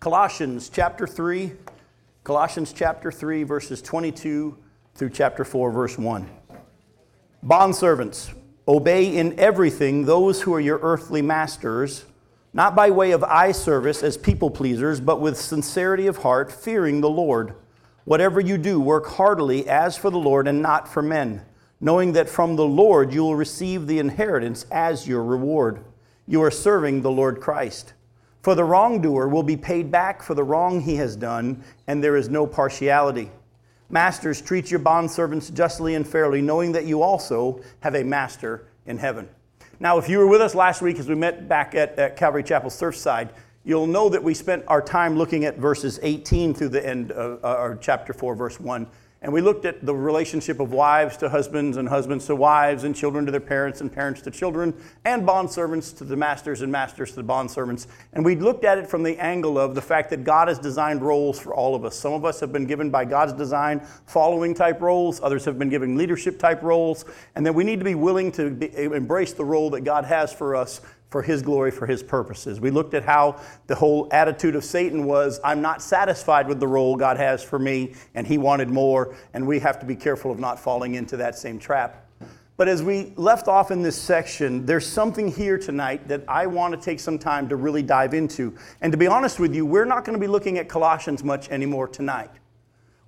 Colossians chapter 3, Colossians chapter 3, verses 22 through chapter 4, verse 1. Bondservants, obey in everything those who are your earthly masters, not by way of eye service as people pleasers, but with sincerity of heart, fearing the Lord. Whatever you do, work heartily as for the Lord and not for men, knowing that from the Lord you will receive the inheritance as your reward. You are serving the Lord Christ. For the wrongdoer will be paid back for the wrong he has done, and there is no partiality. Masters, treat your bondservants justly and fairly, knowing that you also have a master in heaven. Now, if you were with us last week as we met back at, at Calvary Chapel Surfside, you'll know that we spent our time looking at verses 18 through the end of uh, chapter 4, verse 1. And we looked at the relationship of wives to husbands and husbands to wives and children to their parents and parents to children and bondservants to the masters and masters to the bondservants. And we looked at it from the angle of the fact that God has designed roles for all of us. Some of us have been given by God's design following type roles, others have been given leadership type roles, and that we need to be willing to be, embrace the role that God has for us for his glory, for his purposes. We looked at how the whole attitude of Satan was I'm not satisfied with the role God has for me, and he wanted more, and we have to be careful of not falling into that same trap. But as we left off in this section, there's something here tonight that I want to take some time to really dive into. And to be honest with you, we're not going to be looking at Colossians much anymore tonight.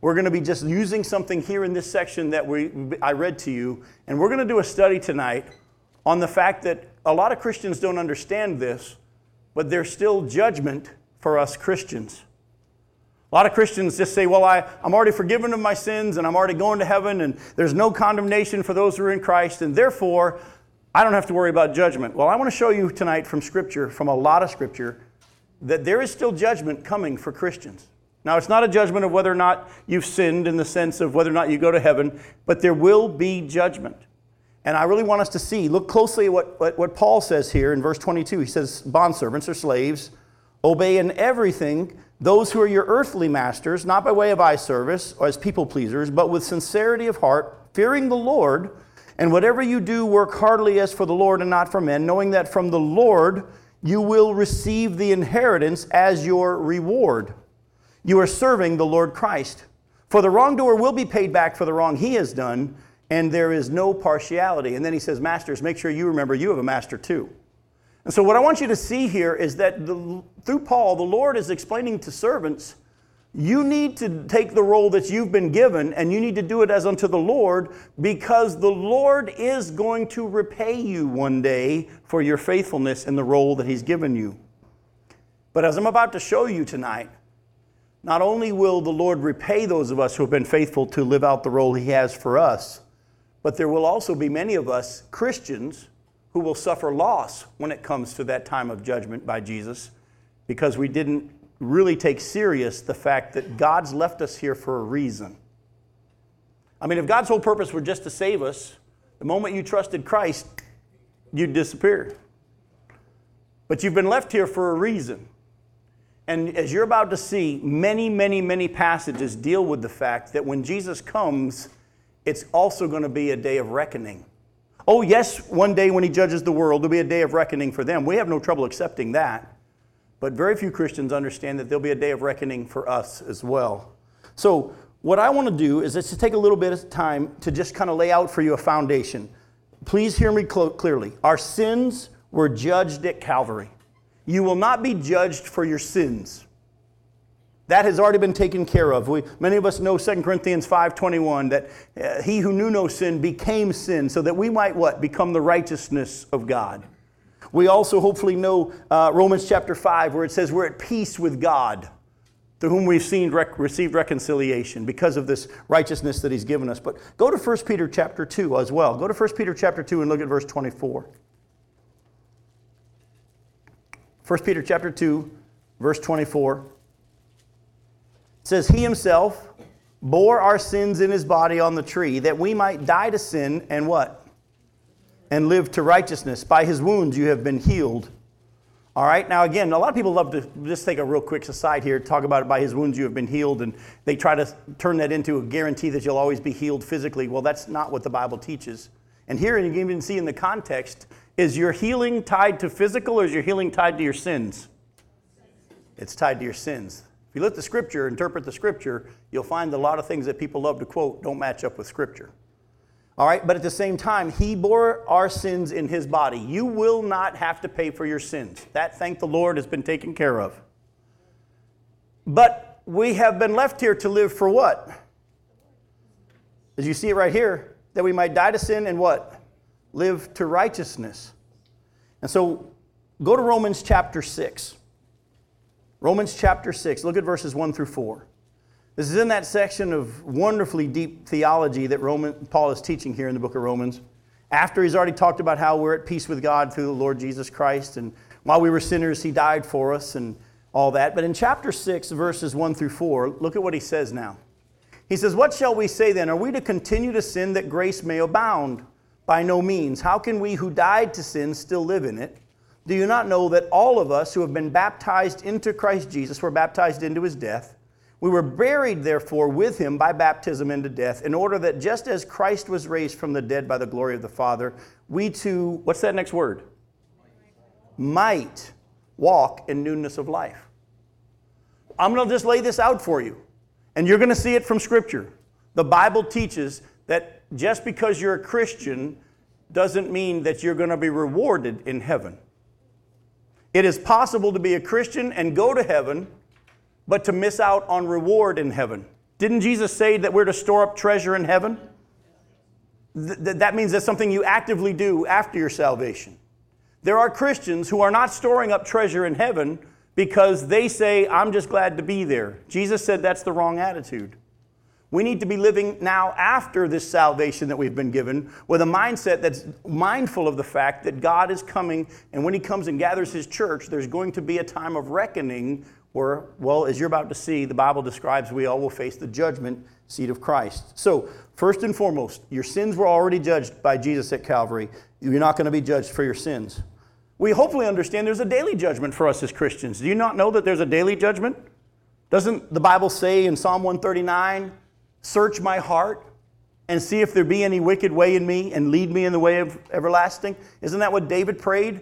We're going to be just using something here in this section that we, I read to you, and we're going to do a study tonight on the fact that a lot of Christians don't understand this, but there's still judgment for us Christians. A lot of Christians just say, Well, I, I'm already forgiven of my sins and I'm already going to heaven and there's no condemnation for those who are in Christ, and therefore I don't have to worry about judgment. Well, I want to show you tonight from Scripture, from a lot of Scripture, that there is still judgment coming for Christians. Now, it's not a judgment of whether or not you've sinned in the sense of whether or not you go to heaven, but there will be judgment. And I really want us to see, look closely at what, what, what Paul says here in verse 22. He says, Bondservants or slaves, obey in everything those who are your earthly masters, not by way of eye service or as people pleasers, but with sincerity of heart, fearing the Lord. And whatever you do, work heartily as for the Lord and not for men, knowing that from the Lord you will receive the inheritance as your reward. You are serving the Lord Christ. For the wrongdoer will be paid back for the wrong he has done and there is no partiality. And then he says, Masters, make sure you remember you have a master too. And so, what I want you to see here is that the, through Paul, the Lord is explaining to servants, you need to take the role that you've been given and you need to do it as unto the Lord because the Lord is going to repay you one day for your faithfulness in the role that He's given you. But as I'm about to show you tonight, not only will the Lord repay those of us who have been faithful to live out the role He has for us, but there will also be many of us, Christians, who will suffer loss when it comes to that time of judgment by Jesus because we didn't really take serious the fact that God's left us here for a reason. I mean, if God's whole purpose were just to save us, the moment you trusted Christ, you'd disappear. But you've been left here for a reason. And as you're about to see, many, many, many passages deal with the fact that when Jesus comes, it's also going to be a day of reckoning. Oh, yes, one day when he judges the world, there'll be a day of reckoning for them. We have no trouble accepting that. But very few Christians understand that there'll be a day of reckoning for us as well. So, what I want to do is just to take a little bit of time to just kind of lay out for you a foundation. Please hear me cl- clearly. Our sins were judged at Calvary. You will not be judged for your sins. That has already been taken care of. We, many of us know 2 Corinthians 5.21, that uh, he who knew no sin became sin so that we might what? Become the righteousness of God. We also hopefully know uh, Romans chapter 5 where it says we're at peace with God through whom we've seen rec- received reconciliation because of this righteousness that he's given us. But go to 1 Peter chapter 2 as well. Go to 1 Peter chapter 2 and look at verse 24. 1 Peter chapter 2, verse 24. It says, He himself bore our sins in his body on the tree, that we might die to sin and what? And live to righteousness. By his wounds you have been healed. All right, now again, a lot of people love to just take a real quick aside here, talk about it by his wounds you have been healed, and they try to turn that into a guarantee that you'll always be healed physically. Well, that's not what the Bible teaches. And here, you can even see in the context, is your healing tied to physical or is your healing tied to your sins? it's tied to your sins. If you at the scripture, interpret the scripture, you'll find a lot of things that people love to quote don't match up with scripture. All right, but at the same time, he bore our sins in his body. You will not have to pay for your sins. That, thank the Lord, has been taken care of. But we have been left here to live for what? As you see it right here, that we might die to sin and what? Live to righteousness. And so go to Romans chapter 6. Romans chapter 6, look at verses 1 through 4. This is in that section of wonderfully deep theology that Roman, Paul is teaching here in the book of Romans. After he's already talked about how we're at peace with God through the Lord Jesus Christ, and while we were sinners, he died for us, and all that. But in chapter 6, verses 1 through 4, look at what he says now. He says, What shall we say then? Are we to continue to sin that grace may abound? By no means. How can we who died to sin still live in it? Do you not know that all of us who have been baptized into Christ Jesus were baptized into his death? We were buried, therefore, with him by baptism into death, in order that just as Christ was raised from the dead by the glory of the Father, we too, what's that next word? Might walk in newness of life. I'm going to just lay this out for you, and you're going to see it from Scripture. The Bible teaches that just because you're a Christian doesn't mean that you're going to be rewarded in heaven. It is possible to be a Christian and go to heaven, but to miss out on reward in heaven. Didn't Jesus say that we're to store up treasure in heaven? Th- that means that's something you actively do after your salvation. There are Christians who are not storing up treasure in heaven because they say, I'm just glad to be there. Jesus said that's the wrong attitude. We need to be living now after this salvation that we've been given with a mindset that's mindful of the fact that God is coming, and when He comes and gathers His church, there's going to be a time of reckoning where, well, as you're about to see, the Bible describes we all will face the judgment seat of Christ. So, first and foremost, your sins were already judged by Jesus at Calvary. You're not going to be judged for your sins. We hopefully understand there's a daily judgment for us as Christians. Do you not know that there's a daily judgment? Doesn't the Bible say in Psalm 139, Search my heart and see if there be any wicked way in me and lead me in the way of everlasting. Isn't that what David prayed?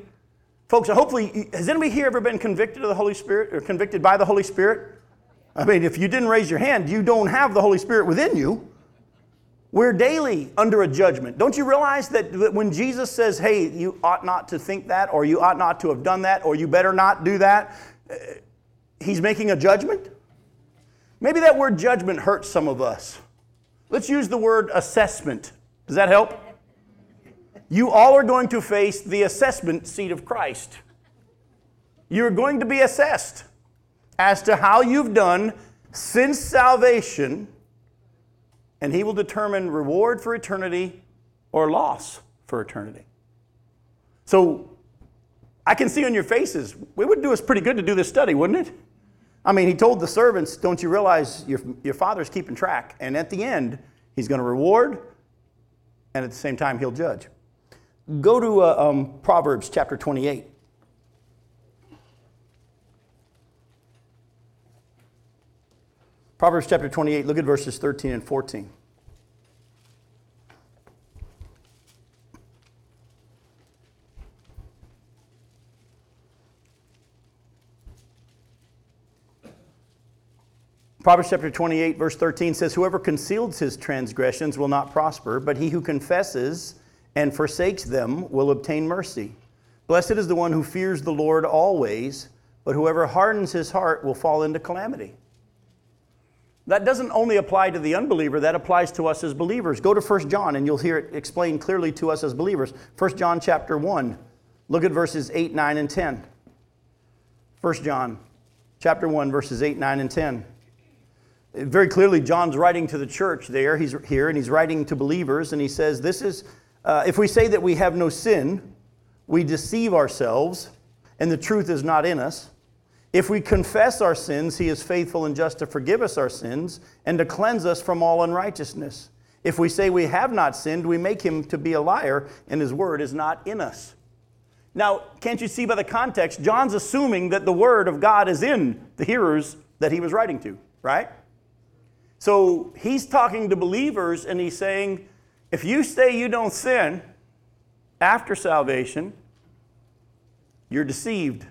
Folks, hopefully, has anybody here ever been convicted of the Holy Spirit or convicted by the Holy Spirit? I mean, if you didn't raise your hand, you don't have the Holy Spirit within you. We're daily under a judgment. Don't you realize that when Jesus says, hey, you ought not to think that, or you ought not to have done that, or you better not do that, uh, he's making a judgment? Maybe that word judgment hurts some of us. Let's use the word assessment. Does that help? You all are going to face the assessment seat of Christ. You're going to be assessed as to how you've done since salvation, and He will determine reward for eternity or loss for eternity. So I can see on your faces, it would do us pretty good to do this study, wouldn't it? I mean, he told the servants, Don't you realize your, your father's keeping track? And at the end, he's going to reward, and at the same time, he'll judge. Go to uh, um, Proverbs chapter 28. Proverbs chapter 28, look at verses 13 and 14. Proverbs chapter 28, verse 13 says, Whoever conceals his transgressions will not prosper, but he who confesses and forsakes them will obtain mercy. Blessed is the one who fears the Lord always, but whoever hardens his heart will fall into calamity. That doesn't only apply to the unbeliever, that applies to us as believers. Go to 1 John and you'll hear it explained clearly to us as believers. 1 John chapter 1. Look at verses 8, 9, and 10. 1 John chapter 1, verses 8, 9, and 10 very clearly, John's writing to the church there. He's here and he's writing to believers, and he says, This is, uh, if we say that we have no sin, we deceive ourselves, and the truth is not in us. If we confess our sins, he is faithful and just to forgive us our sins and to cleanse us from all unrighteousness. If we say we have not sinned, we make him to be a liar, and his word is not in us. Now, can't you see by the context? John's assuming that the word of God is in the hearers that he was writing to, right? So he's talking to believers and he's saying, if you say you don't sin after salvation, you're deceived.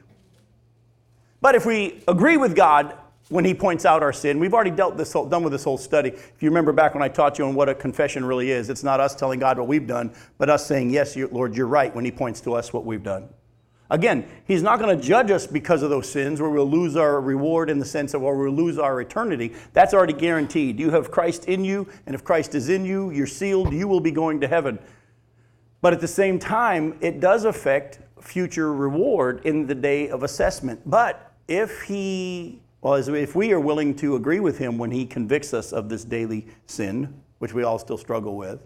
But if we agree with God when He points out our sin, we've already dealt this whole, done with this whole study. If you remember back when I taught you on what a confession really is, it's not us telling God what we've done, but us saying, Yes, Lord, you're right when He points to us what we've done. Again, He's not going to judge us because of those sins where we'll lose our reward in the sense of where we'll lose our eternity. That's already guaranteed. You have Christ in you, and if Christ is in you, you're sealed, you will be going to heaven. But at the same time, it does affect future reward in the day of assessment. But if he, well, if we are willing to agree with him when he convicts us of this daily sin, which we all still struggle with,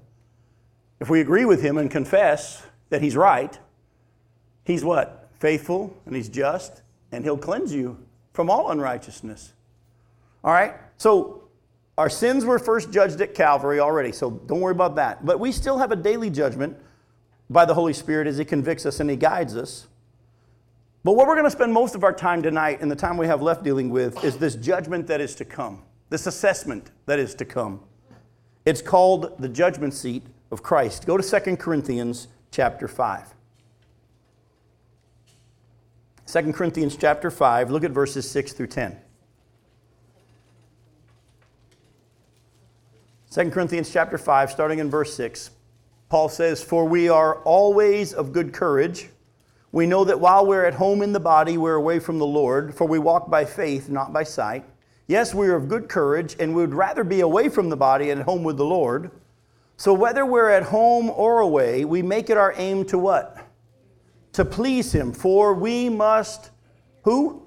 if we agree with him and confess that he's right, he's what? Faithful and he's just, and he'll cleanse you from all unrighteousness. All right? So our sins were first judged at Calvary already, so don't worry about that. But we still have a daily judgment by the Holy Spirit as he convicts us and he guides us. But what we're going to spend most of our time tonight and the time we have left dealing with is this judgment that is to come, this assessment that is to come. It's called the judgment seat of Christ. Go to 2 Corinthians chapter 5. 2 Corinthians chapter 5, look at verses 6 through 10. 2 Corinthians chapter 5, starting in verse 6, Paul says, For we are always of good courage we know that while we're at home in the body, we're away from the Lord, for we walk by faith, not by sight. Yes, we are of good courage, and we would rather be away from the body and at home with the Lord. So whether we're at home or away, we make it our aim to what? To please Him. For we must, who?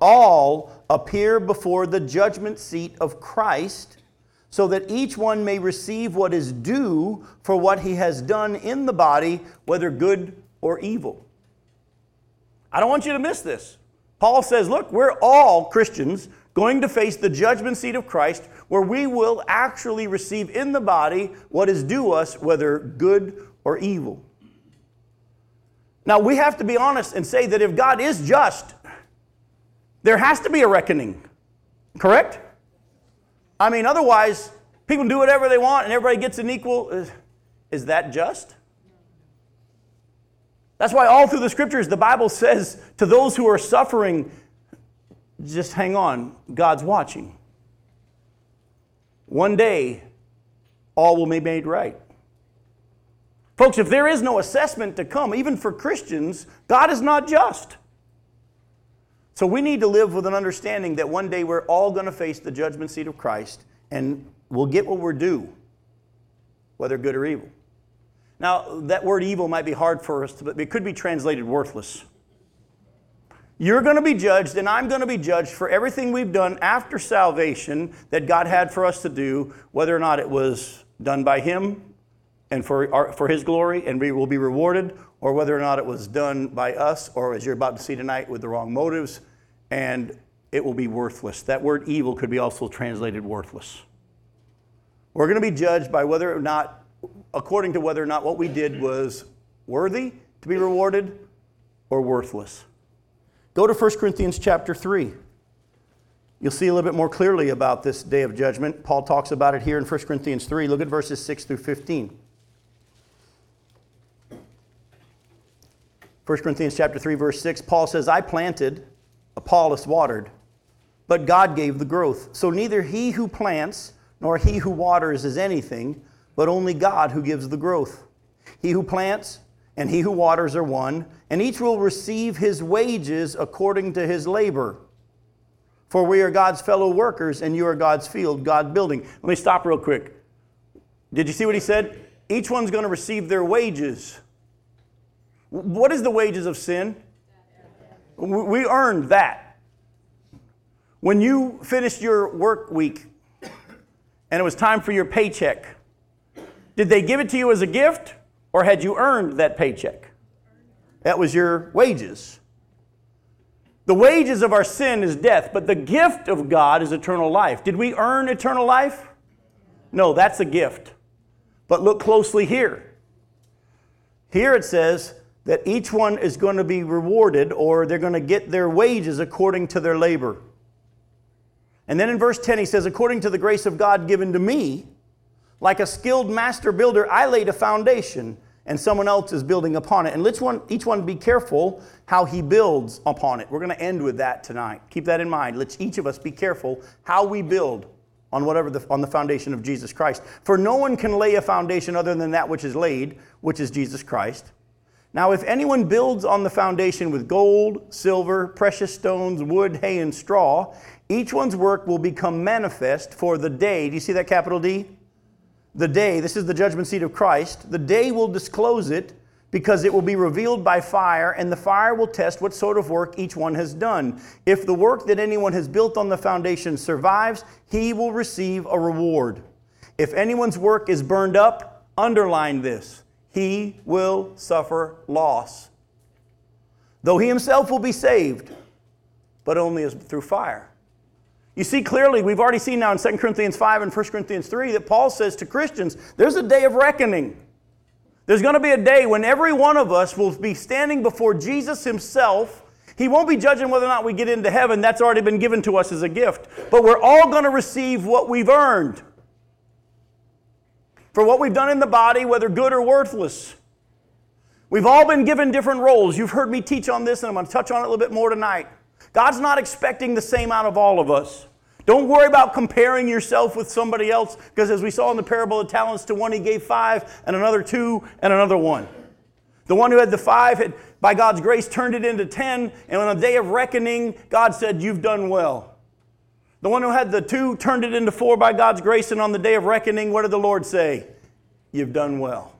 All appear before the judgment seat of Christ, so that each one may receive what is due for what he has done in the body, whether good or evil. I don't want you to miss this. Paul says, look, we're all Christians going to face the judgment seat of Christ where we will actually receive in the body what is due us, whether good or evil. Now, we have to be honest and say that if God is just, there has to be a reckoning. Correct? I mean, otherwise, people do whatever they want and everybody gets an equal. Is that just? That's why all through the scriptures, the Bible says to those who are suffering, just hang on, God's watching. One day, all will be made right. Folks, if there is no assessment to come, even for Christians, God is not just. So we need to live with an understanding that one day we're all going to face the judgment seat of Christ and we'll get what we're due, whether good or evil. Now, that word evil might be hard for us, but it could be translated worthless. You're going to be judged, and I'm going to be judged for everything we've done after salvation that God had for us to do, whether or not it was done by Him and for, our, for His glory, and we will be rewarded, or whether or not it was done by us, or as you're about to see tonight, with the wrong motives, and it will be worthless. That word evil could be also translated worthless. We're going to be judged by whether or not according to whether or not what we did was worthy to be rewarded or worthless. Go to 1 Corinthians chapter 3. You'll see a little bit more clearly about this day of judgment. Paul talks about it here in 1 Corinthians 3. Look at verses 6 through 15. 1 Corinthians chapter 3 verse 6 Paul says I planted Apollos watered but God gave the growth so neither he who plants nor he who waters is anything but only God who gives the growth. He who plants and he who waters are one, and each will receive his wages according to his labor. For we are God's fellow workers, and you are God's field, God building. Let me stop real quick. Did you see what he said? Each one's going to receive their wages. What is the wages of sin? We earned that. When you finished your work week and it was time for your paycheck, did they give it to you as a gift or had you earned that paycheck? That was your wages. The wages of our sin is death, but the gift of God is eternal life. Did we earn eternal life? No, that's a gift. But look closely here. Here it says that each one is going to be rewarded or they're going to get their wages according to their labor. And then in verse 10, he says, According to the grace of God given to me, like a skilled master builder, I laid a foundation, and someone else is building upon it. And let's one, each one be careful how he builds upon it. We're going to end with that tonight. Keep that in mind. Let's each of us be careful how we build on whatever the, on the foundation of Jesus Christ. For no one can lay a foundation other than that which is laid, which is Jesus Christ. Now, if anyone builds on the foundation with gold, silver, precious stones, wood, hay, and straw, each one's work will become manifest for the day. Do you see that capital D? The day, this is the judgment seat of Christ, the day will disclose it because it will be revealed by fire, and the fire will test what sort of work each one has done. If the work that anyone has built on the foundation survives, he will receive a reward. If anyone's work is burned up, underline this he will suffer loss. Though he himself will be saved, but only as through fire. You see clearly, we've already seen now in 2 Corinthians 5 and 1 Corinthians 3 that Paul says to Christians, there's a day of reckoning. There's going to be a day when every one of us will be standing before Jesus himself. He won't be judging whether or not we get into heaven. That's already been given to us as a gift. But we're all going to receive what we've earned for what we've done in the body, whether good or worthless. We've all been given different roles. You've heard me teach on this, and I'm going to touch on it a little bit more tonight. God's not expecting the same out of all of us. Don't worry about comparing yourself with somebody else, because as we saw in the parable of talents, to one he gave five, and another two, and another one. The one who had the five had, by God's grace, turned it into ten, and on the day of reckoning, God said, You've done well. The one who had the two turned it into four by God's grace, and on the day of reckoning, what did the Lord say? You've done well.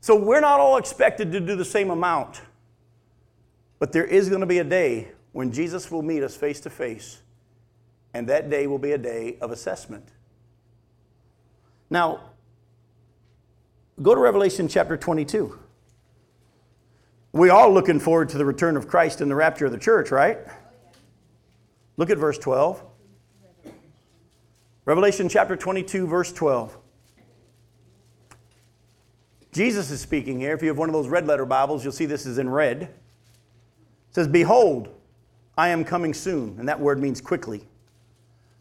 So we're not all expected to do the same amount, but there is going to be a day when Jesus will meet us face to face, and that day will be a day of assessment. Now, go to Revelation chapter 22. We all looking forward to the return of Christ and the rapture of the church, right? Look at verse 12. Revelation chapter 22, verse 12. Jesus is speaking here. If you have one of those red letter Bibles, you'll see this is in red. It says, Behold, I am coming soon, and that word means quickly,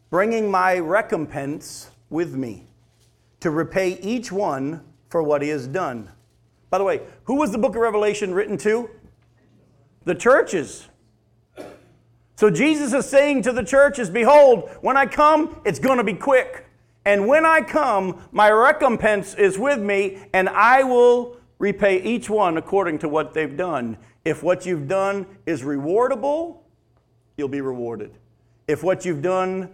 bringing my recompense with me to repay each one for what he has done. By the way, who was the book of Revelation written to? The churches. So Jesus is saying to the churches, Behold, when I come, it's going to be quick. And when I come, my recompense is with me, and I will repay each one according to what they've done. If what you've done is rewardable, you'll be rewarded. If what you've done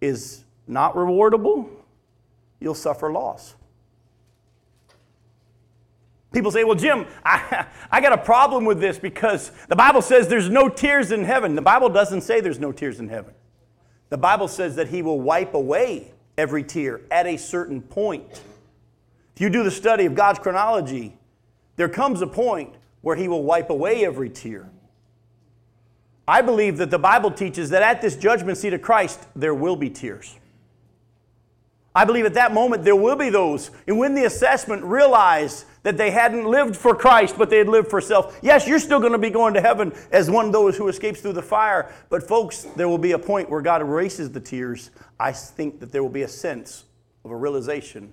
is not rewardable, you'll suffer loss. People say, well, Jim, I, I got a problem with this because the Bible says there's no tears in heaven. The Bible doesn't say there's no tears in heaven. The Bible says that He will wipe away every tear at a certain point. If you do the study of God's chronology, there comes a point where He will wipe away every tear. I believe that the Bible teaches that at this judgment seat of Christ, there will be tears. I believe at that moment there will be those who, when the assessment, realize that they hadn't lived for Christ, but they had lived for self. Yes, you're still going to be going to heaven as one of those who escapes through the fire, but folks, there will be a point where God erases the tears. I think that there will be a sense of a realization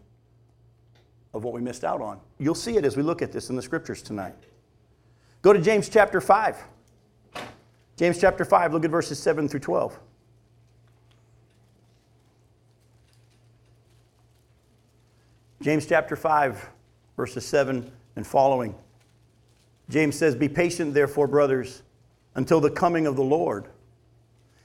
of what we missed out on. You'll see it as we look at this in the scriptures tonight. Go to James chapter 5. James chapter 5, look at verses 7 through 12. James chapter 5, verses 7 and following. James says, Be patient, therefore, brothers, until the coming of the Lord.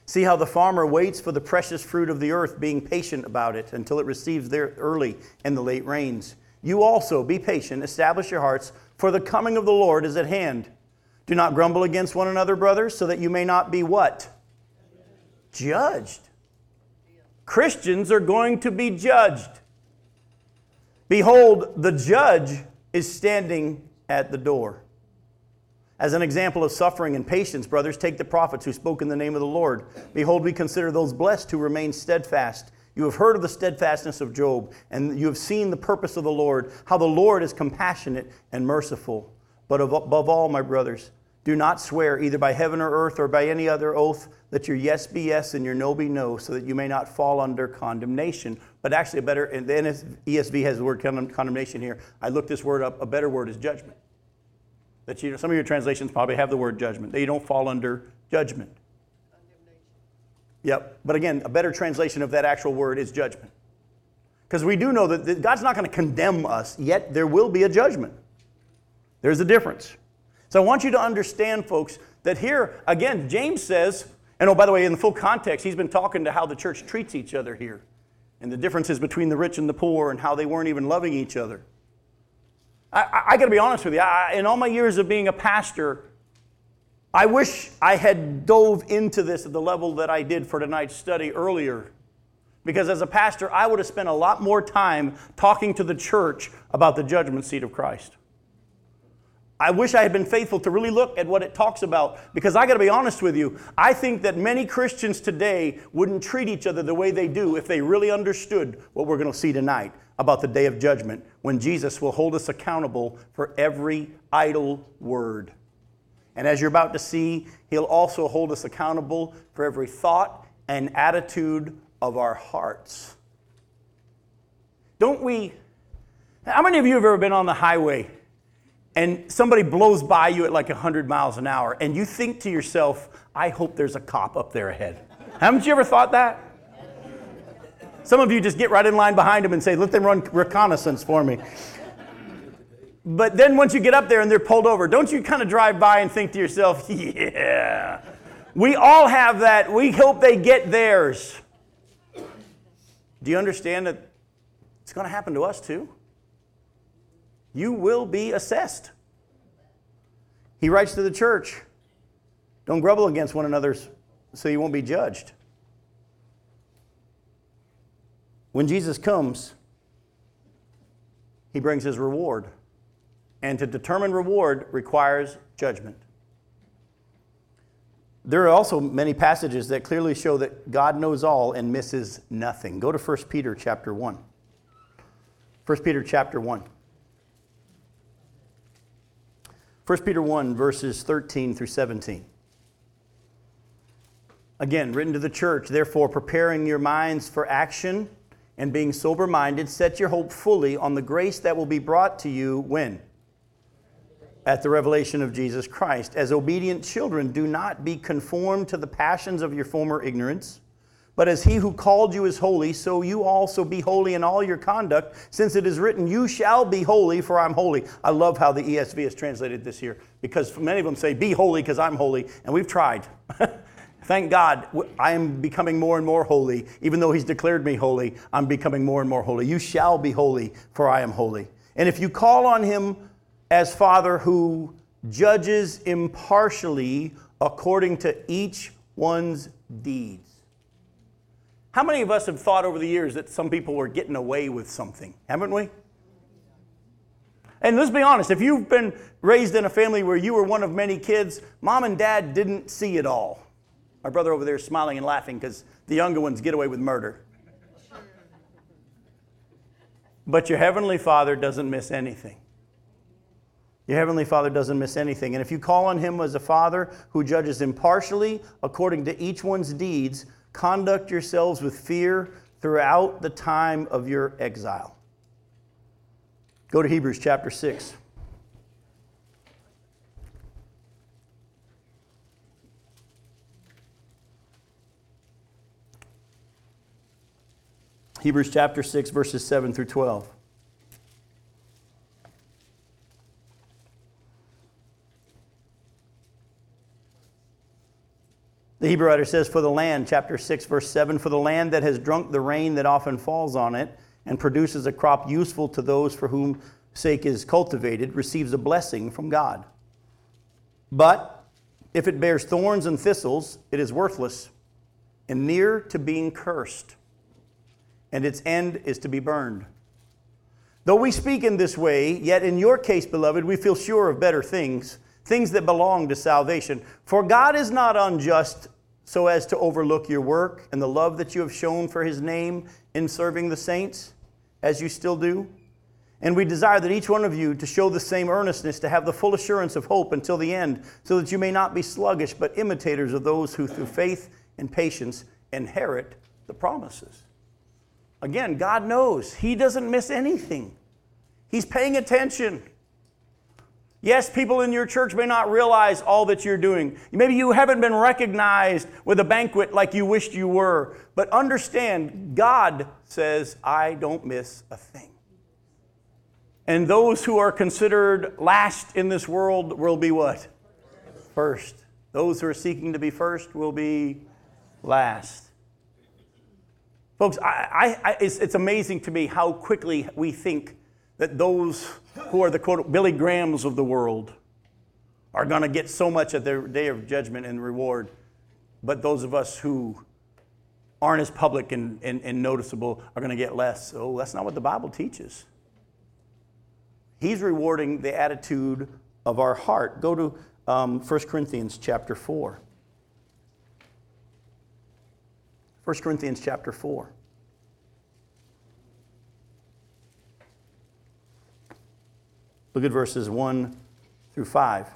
See how the farmer waits for the precious fruit of the earth, being patient about it until it receives their early and the late rains. You also be patient, establish your hearts, for the coming of the Lord is at hand. Do not grumble against one another, brothers, so that you may not be what? Judged. Christians are going to be judged. Behold, the judge is standing at the door. As an example of suffering and patience, brothers, take the prophets who spoke in the name of the Lord. Behold, we consider those blessed who remain steadfast. You have heard of the steadfastness of Job, and you have seen the purpose of the Lord, how the Lord is compassionate and merciful. But above all, my brothers, Do not swear either by heaven or earth or by any other oath. Let your yes be yes and your no be no, so that you may not fall under condemnation. But actually, a better, and the ESV has the word condemnation here. I looked this word up. A better word is judgment. That you, some of your translations probably have the word judgment. That you don't fall under judgment. Yep. But again, a better translation of that actual word is judgment. Because we do know that God's not going to condemn us, yet there will be a judgment. There's a difference. So I want you to understand, folks, that here, again, James says, and oh, by the way, in the full context, he's been talking to how the church treats each other here and the differences between the rich and the poor and how they weren't even loving each other. I, I, I got to be honest with you. I, in all my years of being a pastor, I wish I had dove into this at the level that I did for tonight's study earlier. Because as a pastor, I would have spent a lot more time talking to the church about the judgment seat of Christ. I wish I had been faithful to really look at what it talks about because I got to be honest with you. I think that many Christians today wouldn't treat each other the way they do if they really understood what we're going to see tonight about the day of judgment when Jesus will hold us accountable for every idle word. And as you're about to see, he'll also hold us accountable for every thought and attitude of our hearts. Don't we? How many of you have ever been on the highway? And somebody blows by you at like 100 miles an hour, and you think to yourself, I hope there's a cop up there ahead. Haven't you ever thought that? Some of you just get right in line behind them and say, Let them run reconnaissance for me. But then once you get up there and they're pulled over, don't you kind of drive by and think to yourself, Yeah, we all have that. We hope they get theirs. Do you understand that it's going to happen to us too? You will be assessed. He writes to the church don't grumble against one another so you won't be judged. When Jesus comes, he brings his reward. And to determine reward requires judgment. There are also many passages that clearly show that God knows all and misses nothing. Go to 1 Peter chapter 1. 1 Peter chapter 1. 1 Peter 1, verses 13 through 17. Again, written to the church, therefore, preparing your minds for action and being sober minded, set your hope fully on the grace that will be brought to you when? At the revelation of Jesus Christ. As obedient children, do not be conformed to the passions of your former ignorance but as he who called you is holy, so you also be holy in all your conduct, since it is written, You shall be holy, for I'm holy. I love how the ESV has translated this here, because many of them say, Be holy, because I'm holy, and we've tried. Thank God, I am becoming more and more holy. Even though He's declared me holy, I'm becoming more and more holy. You shall be holy, for I am holy. And if you call on Him as Father who judges impartially according to each one's deeds, how many of us have thought over the years that some people were getting away with something? Haven't we? And let's be honest, if you've been raised in a family where you were one of many kids, mom and dad didn't see it all. My brother over there is smiling and laughing because the younger ones get away with murder. But your Heavenly Father doesn't miss anything. Your Heavenly Father doesn't miss anything. And if you call on Him as a Father who judges impartially according to each one's deeds, Conduct yourselves with fear throughout the time of your exile. Go to Hebrews chapter 6. Hebrews chapter 6, verses 7 through 12. The Hebrew writer says, For the land, chapter 6, verse 7, for the land that has drunk the rain that often falls on it and produces a crop useful to those for whom sake is cultivated, receives a blessing from God. But if it bears thorns and thistles, it is worthless and near to being cursed, and its end is to be burned. Though we speak in this way, yet in your case, beloved, we feel sure of better things things that belong to salvation. For God is not unjust so as to overlook your work and the love that you have shown for his name in serving the saints, as you still do, And we desire that each one of you to show the same earnestness, to have the full assurance of hope until the end, so that you may not be sluggish, but imitators of those who through faith and patience inherit the promises. Again, God knows. He doesn't miss anything. He's paying attention. Yes, people in your church may not realize all that you're doing. Maybe you haven't been recognized with a banquet like you wished you were. But understand, God says, I don't miss a thing. And those who are considered last in this world will be what? First. Those who are seeking to be first will be last. Folks, I, I, it's, it's amazing to me how quickly we think that those who are the quote Billy Grahams of the world are going to get so much at their day of judgment and reward, but those of us who aren't as public and, and, and noticeable are going to get less. Oh, that's not what the Bible teaches. He's rewarding the attitude of our heart. Go to um, 1 Corinthians chapter 4. 1 Corinthians chapter 4. Look at verses 1 through 5.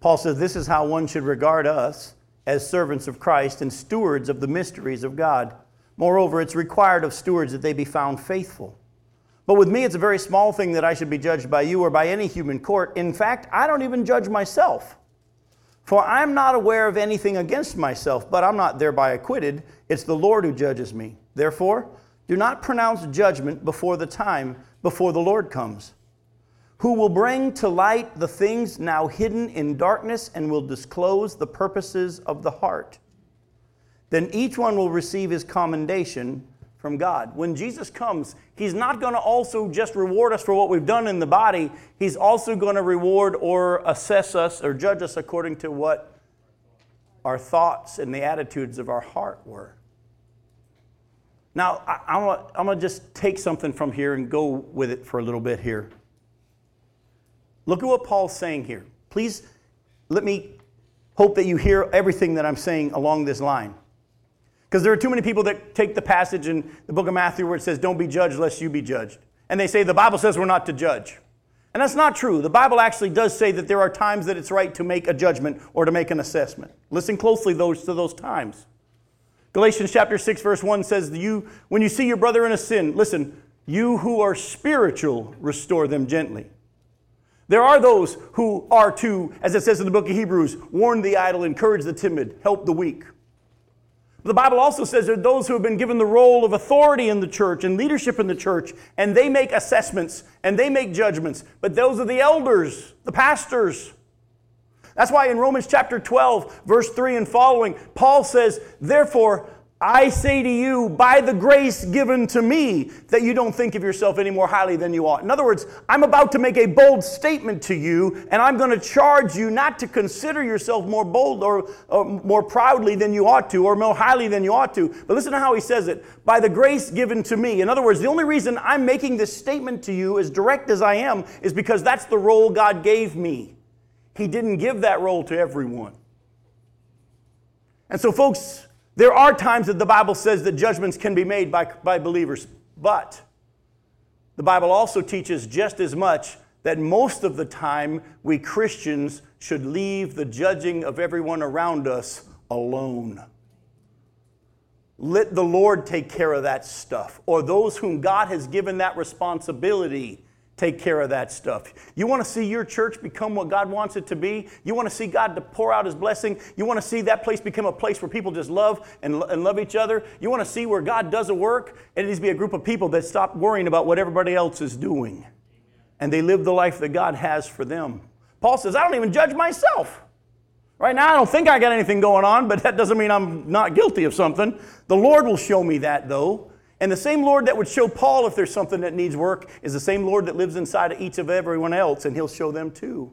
Paul says, This is how one should regard us as servants of Christ and stewards of the mysteries of God. Moreover, it's required of stewards that they be found faithful. But with me, it's a very small thing that I should be judged by you or by any human court. In fact, I don't even judge myself. For I'm not aware of anything against myself, but I'm not thereby acquitted. It's the Lord who judges me. Therefore, do not pronounce judgment before the time, before the Lord comes, who will bring to light the things now hidden in darkness and will disclose the purposes of the heart. Then each one will receive his commendation from God. When Jesus comes, He's not going to also just reward us for what we've done in the body, He's also going to reward or assess us or judge us according to what our thoughts and the attitudes of our heart were. Now, I, am going to just take something from here and go with it for a little bit here. Look at what Paul's saying here. Please let me hope that you hear everything that I'm saying along this line. Because there are too many people that take the passage in the book of Matthew where it says, Don't be judged lest you be judged. And they say the Bible says we're not to judge. And that's not true. The Bible actually does say that there are times that it's right to make a judgment or to make an assessment. Listen closely those, to those times. Galatians chapter 6, verse 1 says, you, When you see your brother in a sin, listen, you who are spiritual, restore them gently. There are those who are to, as it says in the book of Hebrews, warn the idle, encourage the timid, help the weak. The Bible also says that those who have been given the role of authority in the church and leadership in the church, and they make assessments and they make judgments. But those are the elders, the pastors. That's why in Romans chapter 12, verse 3 and following, Paul says, Therefore, I say to you, by the grace given to me, that you don't think of yourself any more highly than you ought. In other words, I'm about to make a bold statement to you, and I'm going to charge you not to consider yourself more bold or, or, more proudly than you ought to, or more highly than you ought to. But listen to how he says it by the grace given to me. In other words, the only reason I'm making this statement to you, as direct as I am, is because that's the role God gave me. He didn't give that role to everyone. And so, folks, there are times that the Bible says that judgments can be made by, by believers, but the Bible also teaches just as much that most of the time we Christians should leave the judging of everyone around us alone. Let the Lord take care of that stuff, or those whom God has given that responsibility take care of that stuff. You want to see your church become what God wants it to be? You want to see God to pour out his blessing? You want to see that place become a place where people just love and, and love each other? You want to see where God does a work? It needs to be a group of people that stop worrying about what everybody else is doing. And they live the life that God has for them. Paul says, I don't even judge myself. Right now, I don't think I got anything going on, but that doesn't mean I'm not guilty of something. The Lord will show me that, though. And the same Lord that would show Paul if there's something that needs work is the same Lord that lives inside of each of everyone else, and he'll show them too.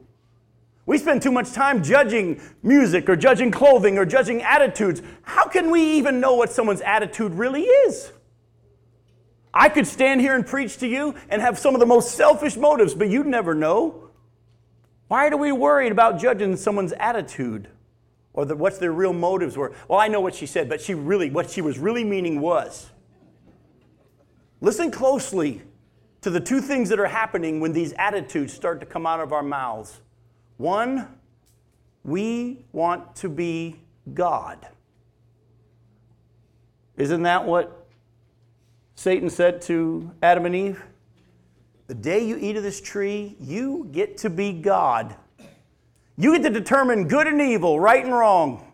We spend too much time judging music or judging clothing or judging attitudes. How can we even know what someone's attitude really is? I could stand here and preach to you and have some of the most selfish motives, but you'd never know. Why are we worried about judging someone's attitude or the, what their real motives were. Well, I know what she said, but she really, what she was really meaning was. Listen closely to the two things that are happening when these attitudes start to come out of our mouths. One, we want to be God. Isn't that what Satan said to Adam and Eve? The day you eat of this tree, you get to be God. You get to determine good and evil, right and wrong.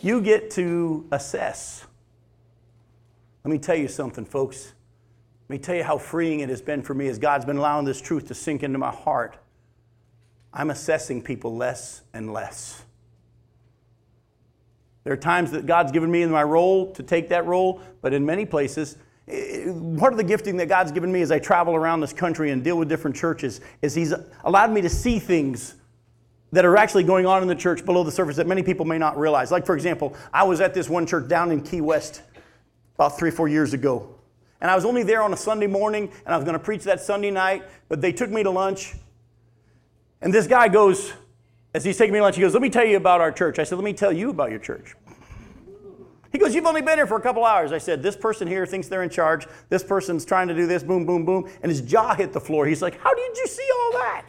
You get to assess. Let me tell you something, folks. Let me tell you how freeing it has been for me as God's been allowing this truth to sink into my heart. I'm assessing people less and less. There are times that God's given me in my role to take that role, but in many places, part of the gifting that God's given me as I travel around this country and deal with different churches is He's allowed me to see things that are actually going on in the church below the surface that many people may not realize. Like, for example, I was at this one church down in Key West about three, four years ago. And I was only there on a Sunday morning, and I was going to preach that Sunday night, but they took me to lunch. And this guy goes, as he's taking me to lunch, he goes, Let me tell you about our church. I said, Let me tell you about your church. He goes, You've only been here for a couple hours. I said, This person here thinks they're in charge. This person's trying to do this, boom, boom, boom. And his jaw hit the floor. He's like, How did you see all that?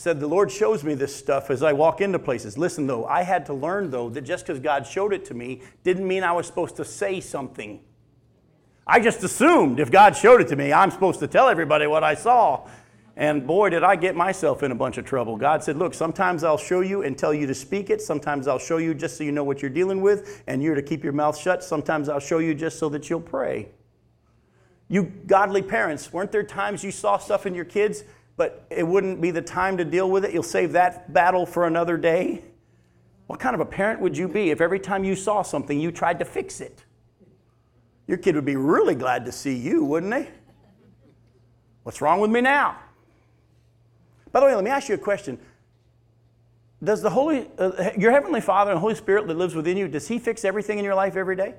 said the Lord shows me this stuff as I walk into places. Listen, though, I had to learn, though, that just because God showed it to me didn't mean I was supposed to say something. I just assumed if God showed it to me, I'm supposed to tell everybody what I saw. And boy, did I get myself in a bunch of trouble. God said, Look, sometimes I'll show you and tell you to speak it. Sometimes I'll show you just so you know what you're dealing with and you're to keep your mouth shut. Sometimes I'll show you just so that you'll pray. You godly parents, weren't there times you saw stuff in your kids but it wouldn't be the time to deal with it. You'll save that battle for another day. What kind of a parent would you be if every time you saw something you tried to fix it? Your kid would be really glad to see you, wouldn't they? What's wrong with me now? By the way, let me ask you a question. Does the Holy, uh, your Heavenly Father and Holy Spirit that lives within you, does He fix everything in your life every day?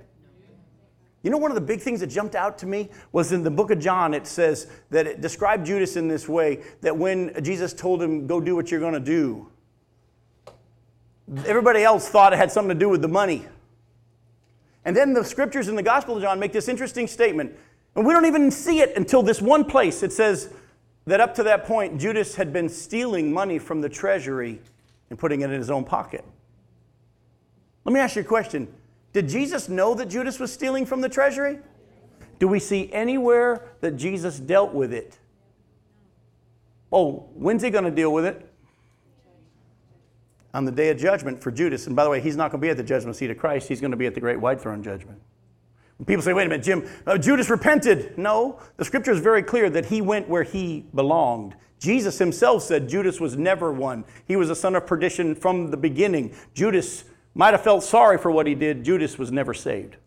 You know, one of the big things that jumped out to me was in the book of John, it says that it described Judas in this way that when Jesus told him, Go do what you're going to do, everybody else thought it had something to do with the money. And then the scriptures in the Gospel of John make this interesting statement. And we don't even see it until this one place. It says that up to that point, Judas had been stealing money from the treasury and putting it in his own pocket. Let me ask you a question did Jesus know that Judas was stealing from the treasury? Do we see anywhere that Jesus dealt with it? Oh, when's he going to deal with it? On the day of judgment for Judas. And by the way, he's not going to be at the judgment seat of Christ, he's going to be at the great white throne judgment. When people say, wait a minute, Jim, uh, Judas repented. No, the scripture is very clear that he went where he belonged. Jesus himself said Judas was never one. He was a son of perdition from the beginning. Judas might have felt sorry for what he did, Judas was never saved.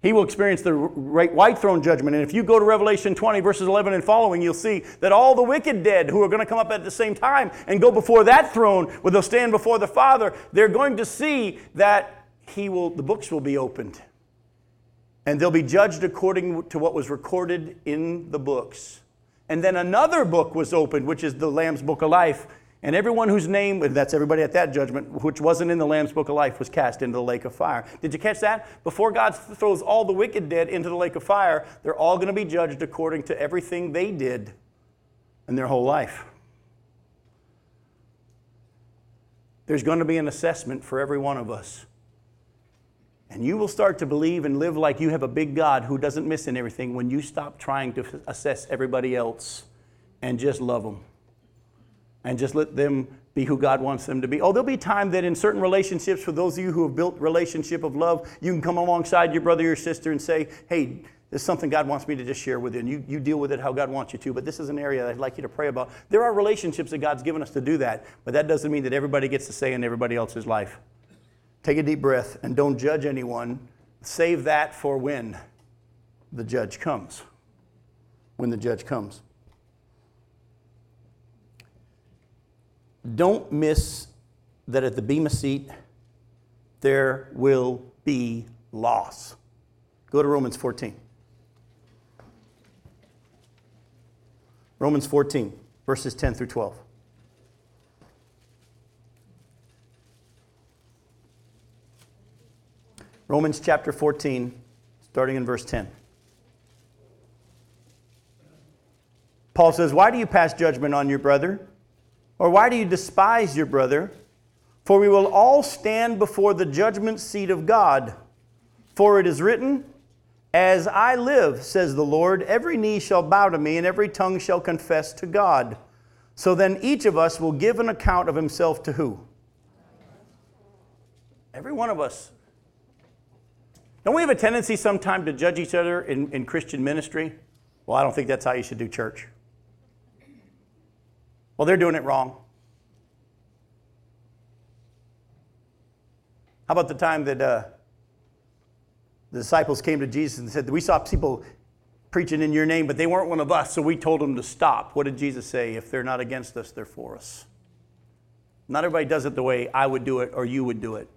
He will experience the white throne judgment. And if you go to Revelation 20, verses 11 and following, you'll see that all the wicked dead who are going to come up at the same time and go before that throne, where they'll stand before the Father, they're going to see that he will, the books will be opened. And they'll be judged according to what was recorded in the books. And then another book was opened, which is the Lamb's Book of Life. And everyone whose name, that's everybody at that judgment, which wasn't in the Lamb's Book of Life, was cast into the lake of fire. Did you catch that? Before God throws all the wicked dead into the lake of fire, they're all going to be judged according to everything they did in their whole life. There's going to be an assessment for every one of us. And you will start to believe and live like you have a big God who doesn't miss in everything when you stop trying to assess everybody else and just love them and just let them be who God wants them to be. Oh, there'll be time that in certain relationships, for those of you who have built relationship of love, you can come alongside your brother or your sister and say, hey, there's something God wants me to just share with you, and you, you deal with it how God wants you to. But this is an area I'd like you to pray about. There are relationships that God's given us to do that, but that doesn't mean that everybody gets to say in everybody else's life. Take a deep breath and don't judge anyone. Save that for when the judge comes. When the judge comes. Don't miss that at the Bema seat, there will be loss. Go to Romans 14. Romans 14, verses 10 through 12. Romans chapter 14, starting in verse 10. Paul says, Why do you pass judgment on your brother? Or why do you despise your brother? For we will all stand before the judgment seat of God. For it is written, As I live, says the Lord, every knee shall bow to me, and every tongue shall confess to God. So then each of us will give an account of himself to who? Every one of us. Don't we have a tendency sometimes to judge each other in, in Christian ministry? Well, I don't think that's how you should do church. Well, they're doing it wrong. How about the time that uh, the disciples came to Jesus and said, We saw people preaching in your name, but they weren't one of us, so we told them to stop. What did Jesus say? If they're not against us, they're for us. Not everybody does it the way I would do it or you would do it,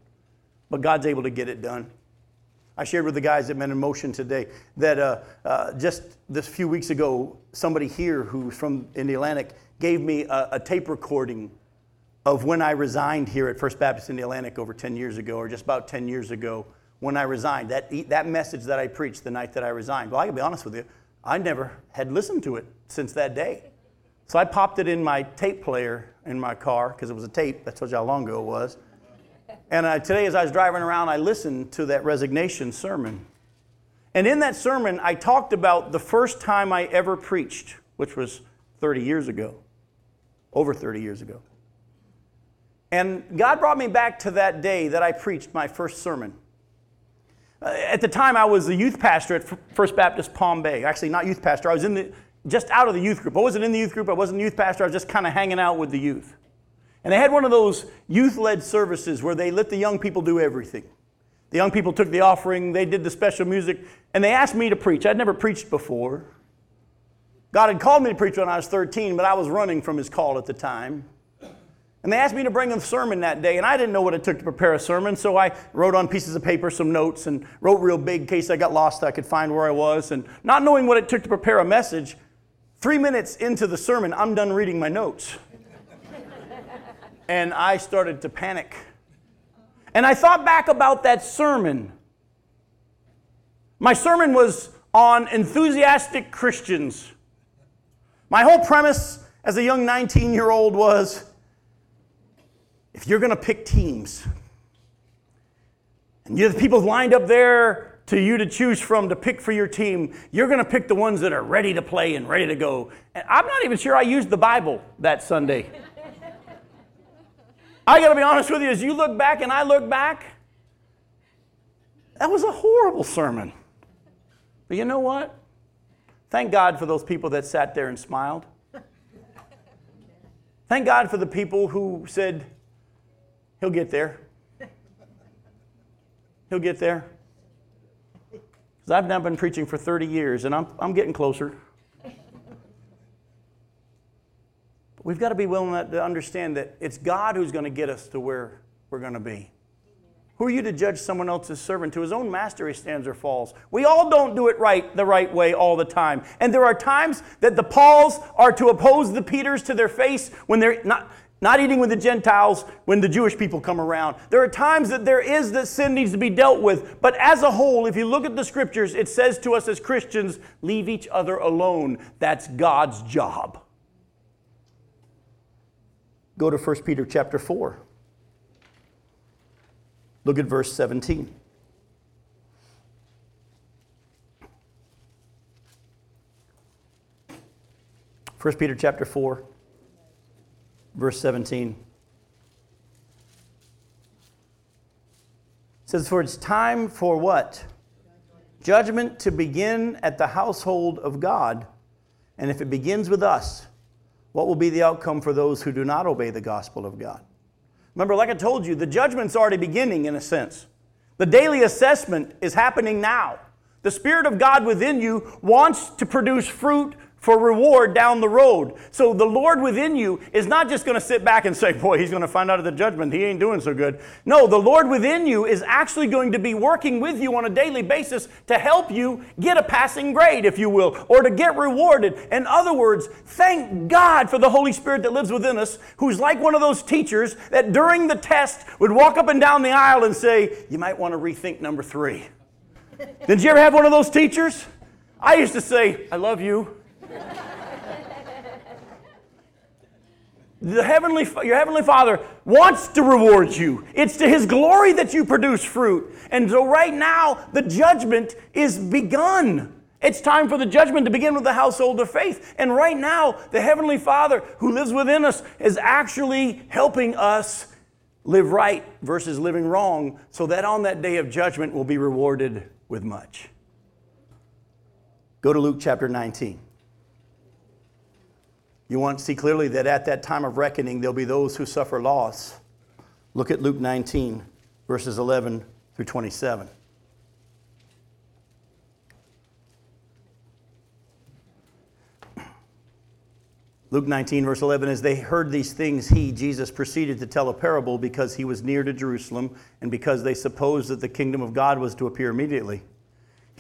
but God's able to get it done. I shared with the guys at Men in Motion today that uh, uh, just this few weeks ago, somebody here who's from Indialantic gave me a, a tape recording of when I resigned here at First Baptist Indialantic over 10 years ago, or just about 10 years ago when I resigned. That, that message that I preached the night that I resigned. Well, I can be honest with you, I never had listened to it since that day. So I popped it in my tape player in my car because it was a tape. That's how long ago it was. And uh, today, as I was driving around, I listened to that resignation sermon. And in that sermon, I talked about the first time I ever preached, which was 30 years ago, over 30 years ago. And God brought me back to that day that I preached my first sermon. Uh, at the time, I was the youth pastor at First Baptist Palm Bay. Actually, not youth pastor. I was in the, just out of the youth group. I wasn't in the youth group. I wasn't youth pastor. I was just kind of hanging out with the youth. And they had one of those youth led services where they let the young people do everything. The young people took the offering, they did the special music, and they asked me to preach. I'd never preached before. God had called me to preach when I was 13, but I was running from his call at the time. And they asked me to bring a sermon that day, and I didn't know what it took to prepare a sermon, so I wrote on pieces of paper some notes and wrote real big in case I got lost, I could find where I was. And not knowing what it took to prepare a message, three minutes into the sermon, I'm done reading my notes. and I started to panic. And I thought back about that sermon. My sermon was on enthusiastic Christians. My whole premise as a young 19 year old was if you're going to pick teams, and you have people lined up there to you to choose from to pick for your team, you're going to pick the ones that are ready to play and ready to go. And I'm not even sure I used the Bible that Sunday. I got to be honest with you, as you look back and I look back, that was a horrible sermon. But you know what? Thank God for those people that sat there and smiled. Thank God for the people who said, He'll get there. He'll get there. Because I've now been preaching for 30 years and I'm, I'm getting closer. But we've got to be willing to understand that it's God who's going to get us to where we're going to be. Who are you to judge someone else's servant? To his own master he stands or falls. We all don't do it right the right way all the time. And there are times that the Pauls are to oppose the Peters to their face when they're not not eating with the Gentiles when the Jewish people come around. There are times that there is that sin needs to be dealt with, but as a whole, if you look at the scriptures, it says to us as Christians, leave each other alone. That's God's job. Go to 1 Peter chapter 4. Look at verse 17. First Peter chapter 4 verse 17. It says, For it's time for what? Judgment to begin at the household of God. And if it begins with us, what will be the outcome for those who do not obey the gospel of God? Remember, like I told you, the judgment's already beginning in a sense. The daily assessment is happening now. The Spirit of God within you wants to produce fruit for reward down the road. So the Lord within you is not just going to sit back and say, Boy, he's going to find out at the judgment he ain't doing so good. No, the Lord within you is actually going to be working with you on a daily basis to help you get a passing grade, if you will, or to get rewarded. In other words, thank God for the Holy Spirit that lives within us, who's like one of those teachers that during the test would walk up and down the aisle and say, You might want to rethink number three. Did you ever have one of those teachers? I used to say, I love you. The heavenly, your heavenly Father wants to reward you. It's to His glory that you produce fruit. And so, right now, the judgment is begun. It's time for the judgment to begin with the household of faith. And right now, the Heavenly Father who lives within us is actually helping us live right versus living wrong so that on that day of judgment we'll be rewarded with much. Go to Luke chapter 19. You want to see clearly that at that time of reckoning, there'll be those who suffer loss. Look at Luke 19, verses 11 through 27. Luke 19, verse 11, as they heard these things, he, Jesus, proceeded to tell a parable because he was near to Jerusalem and because they supposed that the kingdom of God was to appear immediately.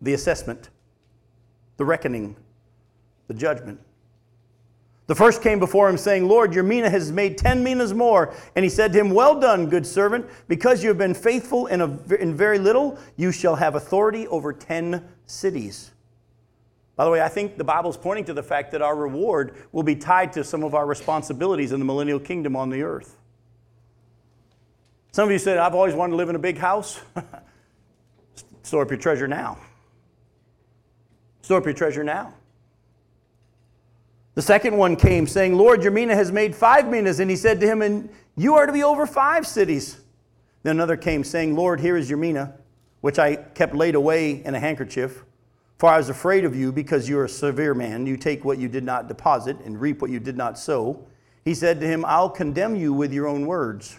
the assessment, the reckoning, the judgment. The first came before him, saying, Lord, your mina has made ten minas more. And he said to him, Well done, good servant. Because you have been faithful in, a, in very little, you shall have authority over ten cities. By the way, I think the Bible is pointing to the fact that our reward will be tied to some of our responsibilities in the millennial kingdom on the earth. Some of you said, I've always wanted to live in a big house. Store up your treasure now. Store up your treasure now. The second one came, saying, Lord, your mina has made five minas. And he said to him, And you are to be over five cities. Then another came, saying, Lord, here is your mina, which I kept laid away in a handkerchief. For I was afraid of you, because you are a severe man. You take what you did not deposit and reap what you did not sow. He said to him, I'll condemn you with your own words.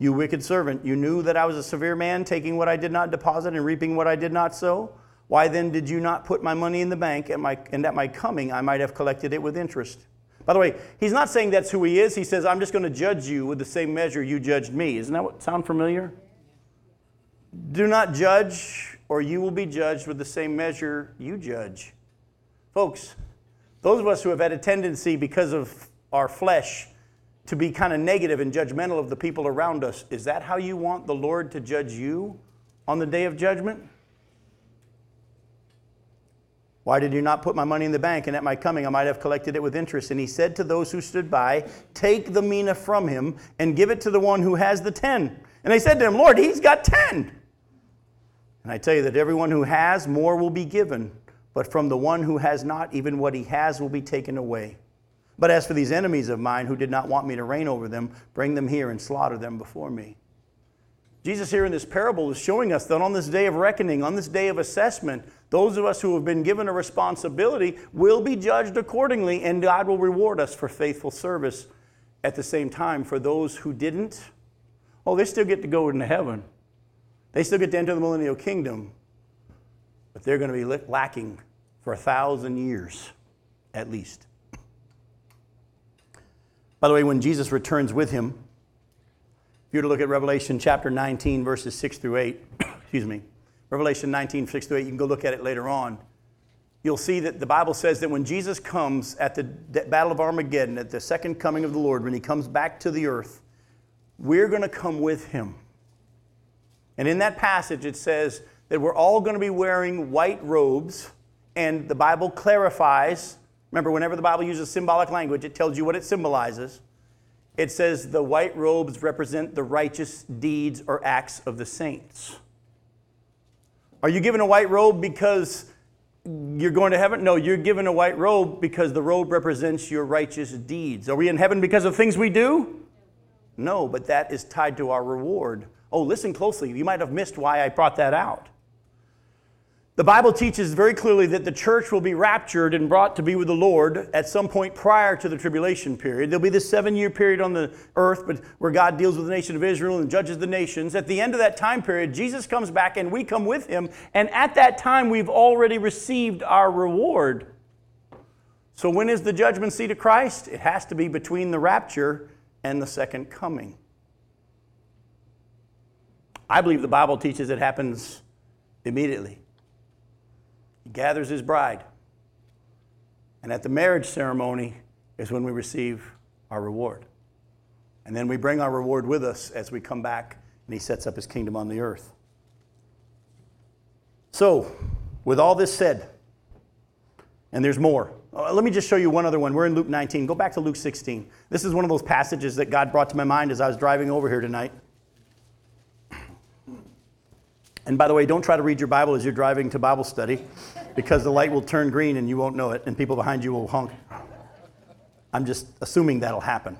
You wicked servant, you knew that I was a severe man, taking what I did not deposit and reaping what I did not sow? Why then did you not put my money in the bank, and, my, and at my coming I might have collected it with interest? By the way, he's not saying that's who he is. He says, I'm just going to judge you with the same measure you judged me. Isn't that what sound familiar? Do not judge, or you will be judged with the same measure you judge. Folks, those of us who have had a tendency because of our flesh to be kind of negative and judgmental of the people around us, is that how you want the Lord to judge you on the day of judgment? Why did you not put my money in the bank? And at my coming, I might have collected it with interest. And he said to those who stood by, Take the mina from him and give it to the one who has the ten. And they said to him, Lord, he's got ten. And I tell you that everyone who has, more will be given. But from the one who has not, even what he has will be taken away. But as for these enemies of mine who did not want me to reign over them, bring them here and slaughter them before me. Jesus, here in this parable, is showing us that on this day of reckoning, on this day of assessment, those of us who have been given a responsibility will be judged accordingly, and God will reward us for faithful service. At the same time, for those who didn't, oh, they still get to go into heaven. They still get to enter the millennial kingdom, but they're going to be lacking for a thousand years at least. By the way, when Jesus returns with him, if you were to look at Revelation chapter 19, verses 6 through 8, excuse me, Revelation 19, 6 to 8, you can go look at it later on. You'll see that the Bible says that when Jesus comes at the Battle of Armageddon, at the second coming of the Lord, when he comes back to the earth, we're going to come with him. And in that passage, it says that we're all going to be wearing white robes, and the Bible clarifies. Remember, whenever the Bible uses symbolic language, it tells you what it symbolizes. It says the white robes represent the righteous deeds or acts of the saints. Are you given a white robe because you're going to heaven? No, you're given a white robe because the robe represents your righteous deeds. Are we in heaven because of things we do? No, but that is tied to our reward. Oh, listen closely. You might have missed why I brought that out. The Bible teaches very clearly that the church will be raptured and brought to be with the Lord at some point prior to the tribulation period. There'll be this seven year period on the earth but where God deals with the nation of Israel and judges the nations. At the end of that time period, Jesus comes back and we come with him. And at that time, we've already received our reward. So, when is the judgment seat of Christ? It has to be between the rapture and the second coming. I believe the Bible teaches it happens immediately. He gathers his bride. And at the marriage ceremony is when we receive our reward. And then we bring our reward with us as we come back and he sets up his kingdom on the earth. So, with all this said, and there's more. Uh, let me just show you one other one. We're in Luke 19. Go back to Luke 16. This is one of those passages that God brought to my mind as I was driving over here tonight. And by the way, don't try to read your Bible as you're driving to Bible study because the light will turn green and you won't know it, and people behind you will honk. I'm just assuming that'll happen.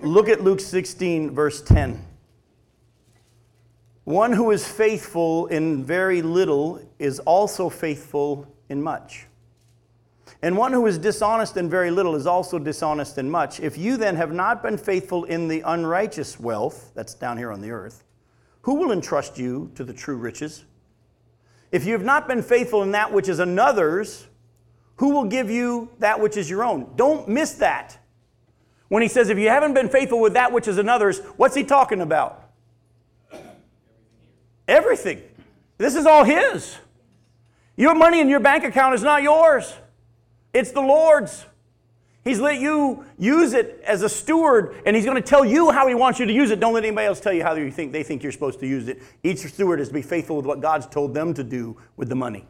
Look at Luke 16, verse 10. One who is faithful in very little is also faithful in much. And one who is dishonest in very little is also dishonest in much. If you then have not been faithful in the unrighteous wealth, that's down here on the earth, who will entrust you to the true riches? If you have not been faithful in that which is another's, who will give you that which is your own? Don't miss that. When he says, if you haven't been faithful with that which is another's, what's he talking about? Everything. This is all his. Your money in your bank account is not yours, it's the Lord's. He's let you use it as a steward, and he's going to tell you how he wants you to use it. Don't let anybody else tell you how you think they think you're supposed to use it. Each steward is to be faithful with what God's told them to do with the money.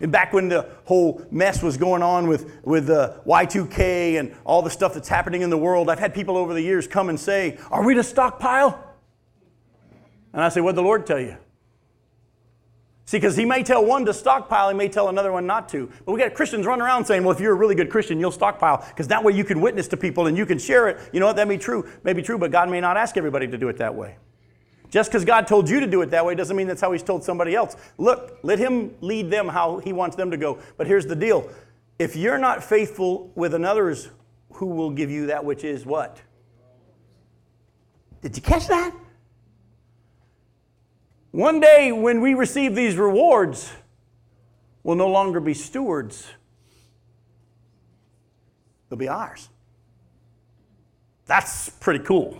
And back when the whole mess was going on with, with uh, the Y2K and all the stuff that's happening in the world, I've had people over the years come and say, Are we to stockpile? And I say, What'd the Lord tell you? See, because he may tell one to stockpile, he may tell another one not to. But we got Christians running around saying, well, if you're a really good Christian, you'll stockpile, because that way you can witness to people and you can share it. You know what? That may be true, may be true, but God may not ask everybody to do it that way. Just because God told you to do it that way doesn't mean that's how He's told somebody else. Look, let Him lead them how He wants them to go. But here's the deal if you're not faithful with another's, who will give you that which is what? Did you catch that? One day, when we receive these rewards, we'll no longer be stewards, they'll be ours. That's pretty cool.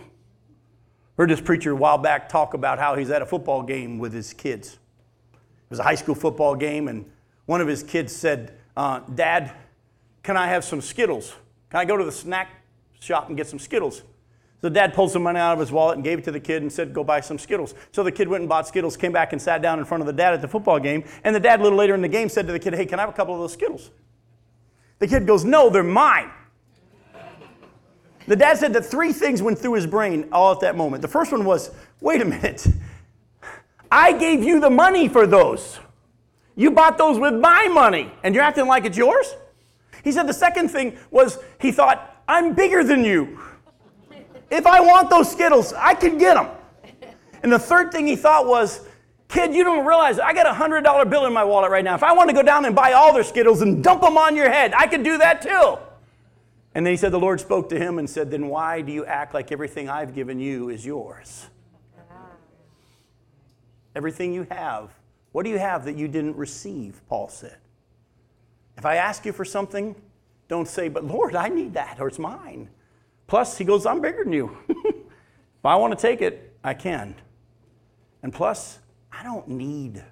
Heard this preacher a while back talk about how he's at a football game with his kids. It was a high school football game, and one of his kids said, uh, Dad, can I have some Skittles? Can I go to the snack shop and get some Skittles? So dad pulled some money out of his wallet and gave it to the kid and said, Go buy some Skittles. So the kid went and bought Skittles, came back and sat down in front of the dad at the football game. And the dad, a little later in the game, said to the kid, Hey, can I have a couple of those Skittles? The kid goes, No, they're mine. The dad said that three things went through his brain all at that moment. The first one was, Wait a minute. I gave you the money for those. You bought those with my money, and you're acting like it's yours? He said the second thing was he thought, I'm bigger than you. If I want those Skittles, I can get them. And the third thing he thought was, kid, you don't realize I got a $100 bill in my wallet right now. If I want to go down and buy all their Skittles and dump them on your head, I could do that too. And then he said, the Lord spoke to him and said, then why do you act like everything I've given you is yours? Everything you have. What do you have that you didn't receive? Paul said. If I ask you for something, don't say, but Lord, I need that, or it's mine. Plus, he goes, I'm bigger than you. if I want to take it, I can. And plus, I don't need,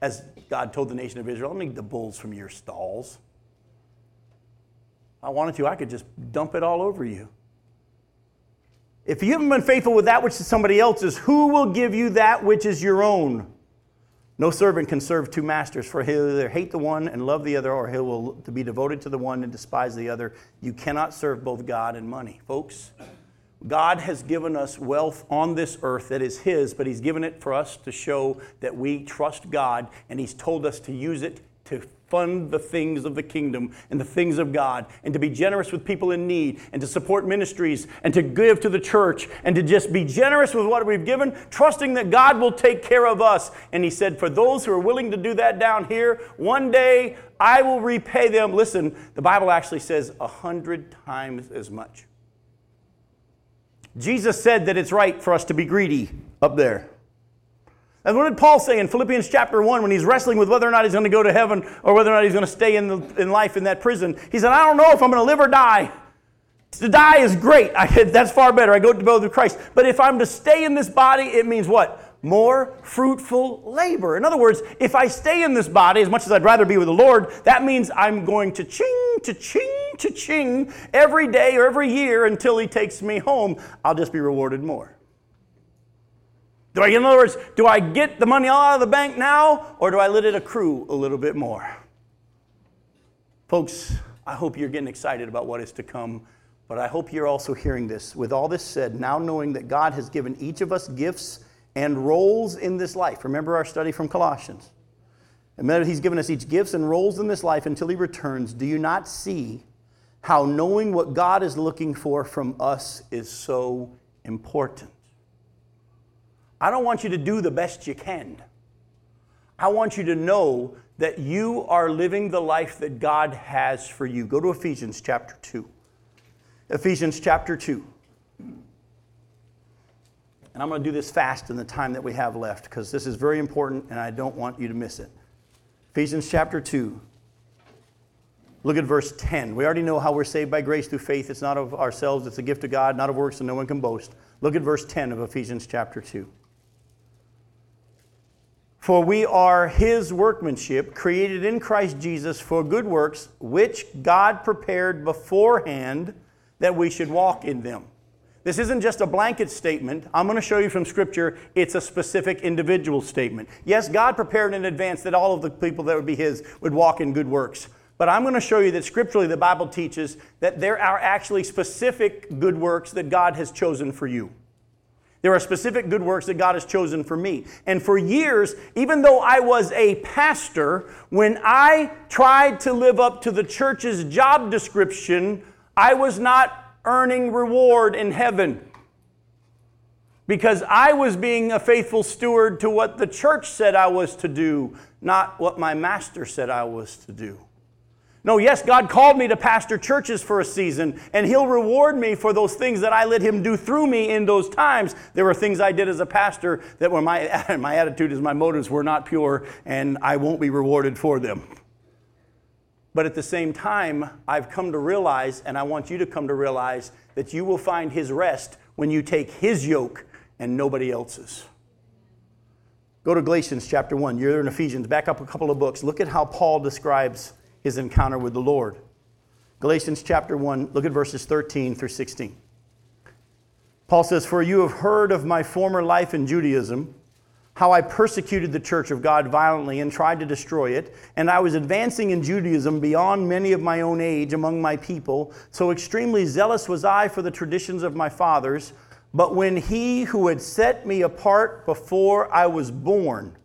as God told the nation of Israel, I don't need the bulls from your stalls. If I wanted to, I could just dump it all over you. If you haven't been faithful with that which is somebody else's, who will give you that which is your own? No servant can serve two masters, for he'll either hate the one and love the other, or he will be devoted to the one and despise the other. You cannot serve both God and money. Folks, God has given us wealth on this earth that is His, but He's given it for us to show that we trust God, and He's told us to use it to fund the things of the kingdom and the things of God, and to be generous with people in need, and to support ministries, and to give to the church, and to just be generous with what we've given, trusting that God will take care of us. And He said, For those who are willing to do that down here, one day I will repay them. Listen, the Bible actually says a hundred times as much. Jesus said that it's right for us to be greedy up there. And what did Paul say in Philippians chapter 1 when he's wrestling with whether or not he's going to go to heaven or whether or not he's going to stay in, the, in life in that prison? He said, I don't know if I'm going to live or die. To die is great. I, that's far better. I go to go to Christ. But if I'm to stay in this body, it means what? more fruitful labor. In other words, if I stay in this body, as much as I'd rather be with the Lord, that means I'm going to ching, to ching, to ching every day or every year until He takes me home. I'll just be rewarded more. Do I, in other words, do I get the money all out of the bank now or do I let it accrue a little bit more? Folks, I hope you're getting excited about what is to come, but I hope you're also hearing this. With all this said, now knowing that God has given each of us gifts and roles in this life. Remember our study from Colossians. And that He's given us each gifts and roles in this life until He returns. Do you not see how knowing what God is looking for from us is so important? I don't want you to do the best you can. I want you to know that you are living the life that God has for you. Go to Ephesians chapter 2. Ephesians chapter 2. And I'm going to do this fast in the time that we have left because this is very important and I don't want you to miss it. Ephesians chapter 2. Look at verse 10. We already know how we're saved by grace through faith. It's not of ourselves, it's a gift of God, not of works, and no one can boast. Look at verse 10 of Ephesians chapter 2. For we are his workmanship, created in Christ Jesus for good works, which God prepared beforehand that we should walk in them. This isn't just a blanket statement. I'm going to show you from Scripture, it's a specific individual statement. Yes, God prepared in advance that all of the people that would be His would walk in good works. But I'm going to show you that scripturally the Bible teaches that there are actually specific good works that God has chosen for you. There are specific good works that God has chosen for me. And for years, even though I was a pastor, when I tried to live up to the church's job description, I was not earning reward in heaven. Because I was being a faithful steward to what the church said I was to do, not what my master said I was to do. No, yes, God called me to pastor churches for a season, and He'll reward me for those things that I let Him do through me in those times. There were things I did as a pastor that were my, my attitude is my motives were not pure, and I won't be rewarded for them. But at the same time, I've come to realize, and I want you to come to realize, that you will find His rest when you take His yoke and nobody else's. Go to Galatians chapter 1. You're in Ephesians. Back up a couple of books. Look at how Paul describes his encounter with the Lord. Galatians chapter 1, look at verses 13 through 16. Paul says, For you have heard of my former life in Judaism, how I persecuted the church of God violently and tried to destroy it, and I was advancing in Judaism beyond many of my own age among my people. So extremely zealous was I for the traditions of my fathers. But when he who had set me apart before I was born,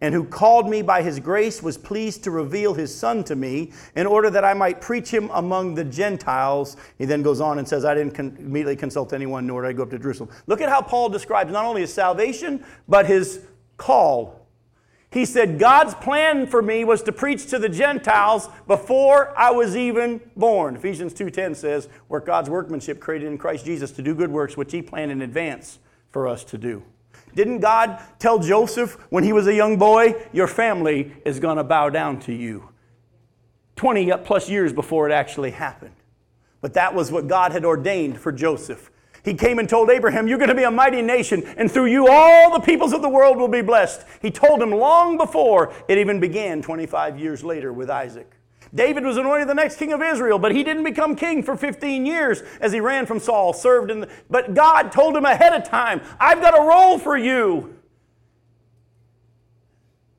and who called me by his grace was pleased to reveal his son to me in order that I might preach him among the Gentiles. He then goes on and says, I didn't con- immediately consult anyone, nor did I go up to Jerusalem. Look at how Paul describes not only his salvation, but his call. He said, God's plan for me was to preach to the Gentiles before I was even born. Ephesians 2.10 says, We're God's workmanship created in Christ Jesus to do good works which he planned in advance for us to do. Didn't God tell Joseph when he was a young boy, Your family is going to bow down to you? 20 plus years before it actually happened. But that was what God had ordained for Joseph. He came and told Abraham, You're going to be a mighty nation, and through you all the peoples of the world will be blessed. He told him long before it even began 25 years later with Isaac. David was anointed the next king of Israel, but he didn't become king for 15 years as he ran from Saul, served in the, but God told him ahead of time, I've got a role for you.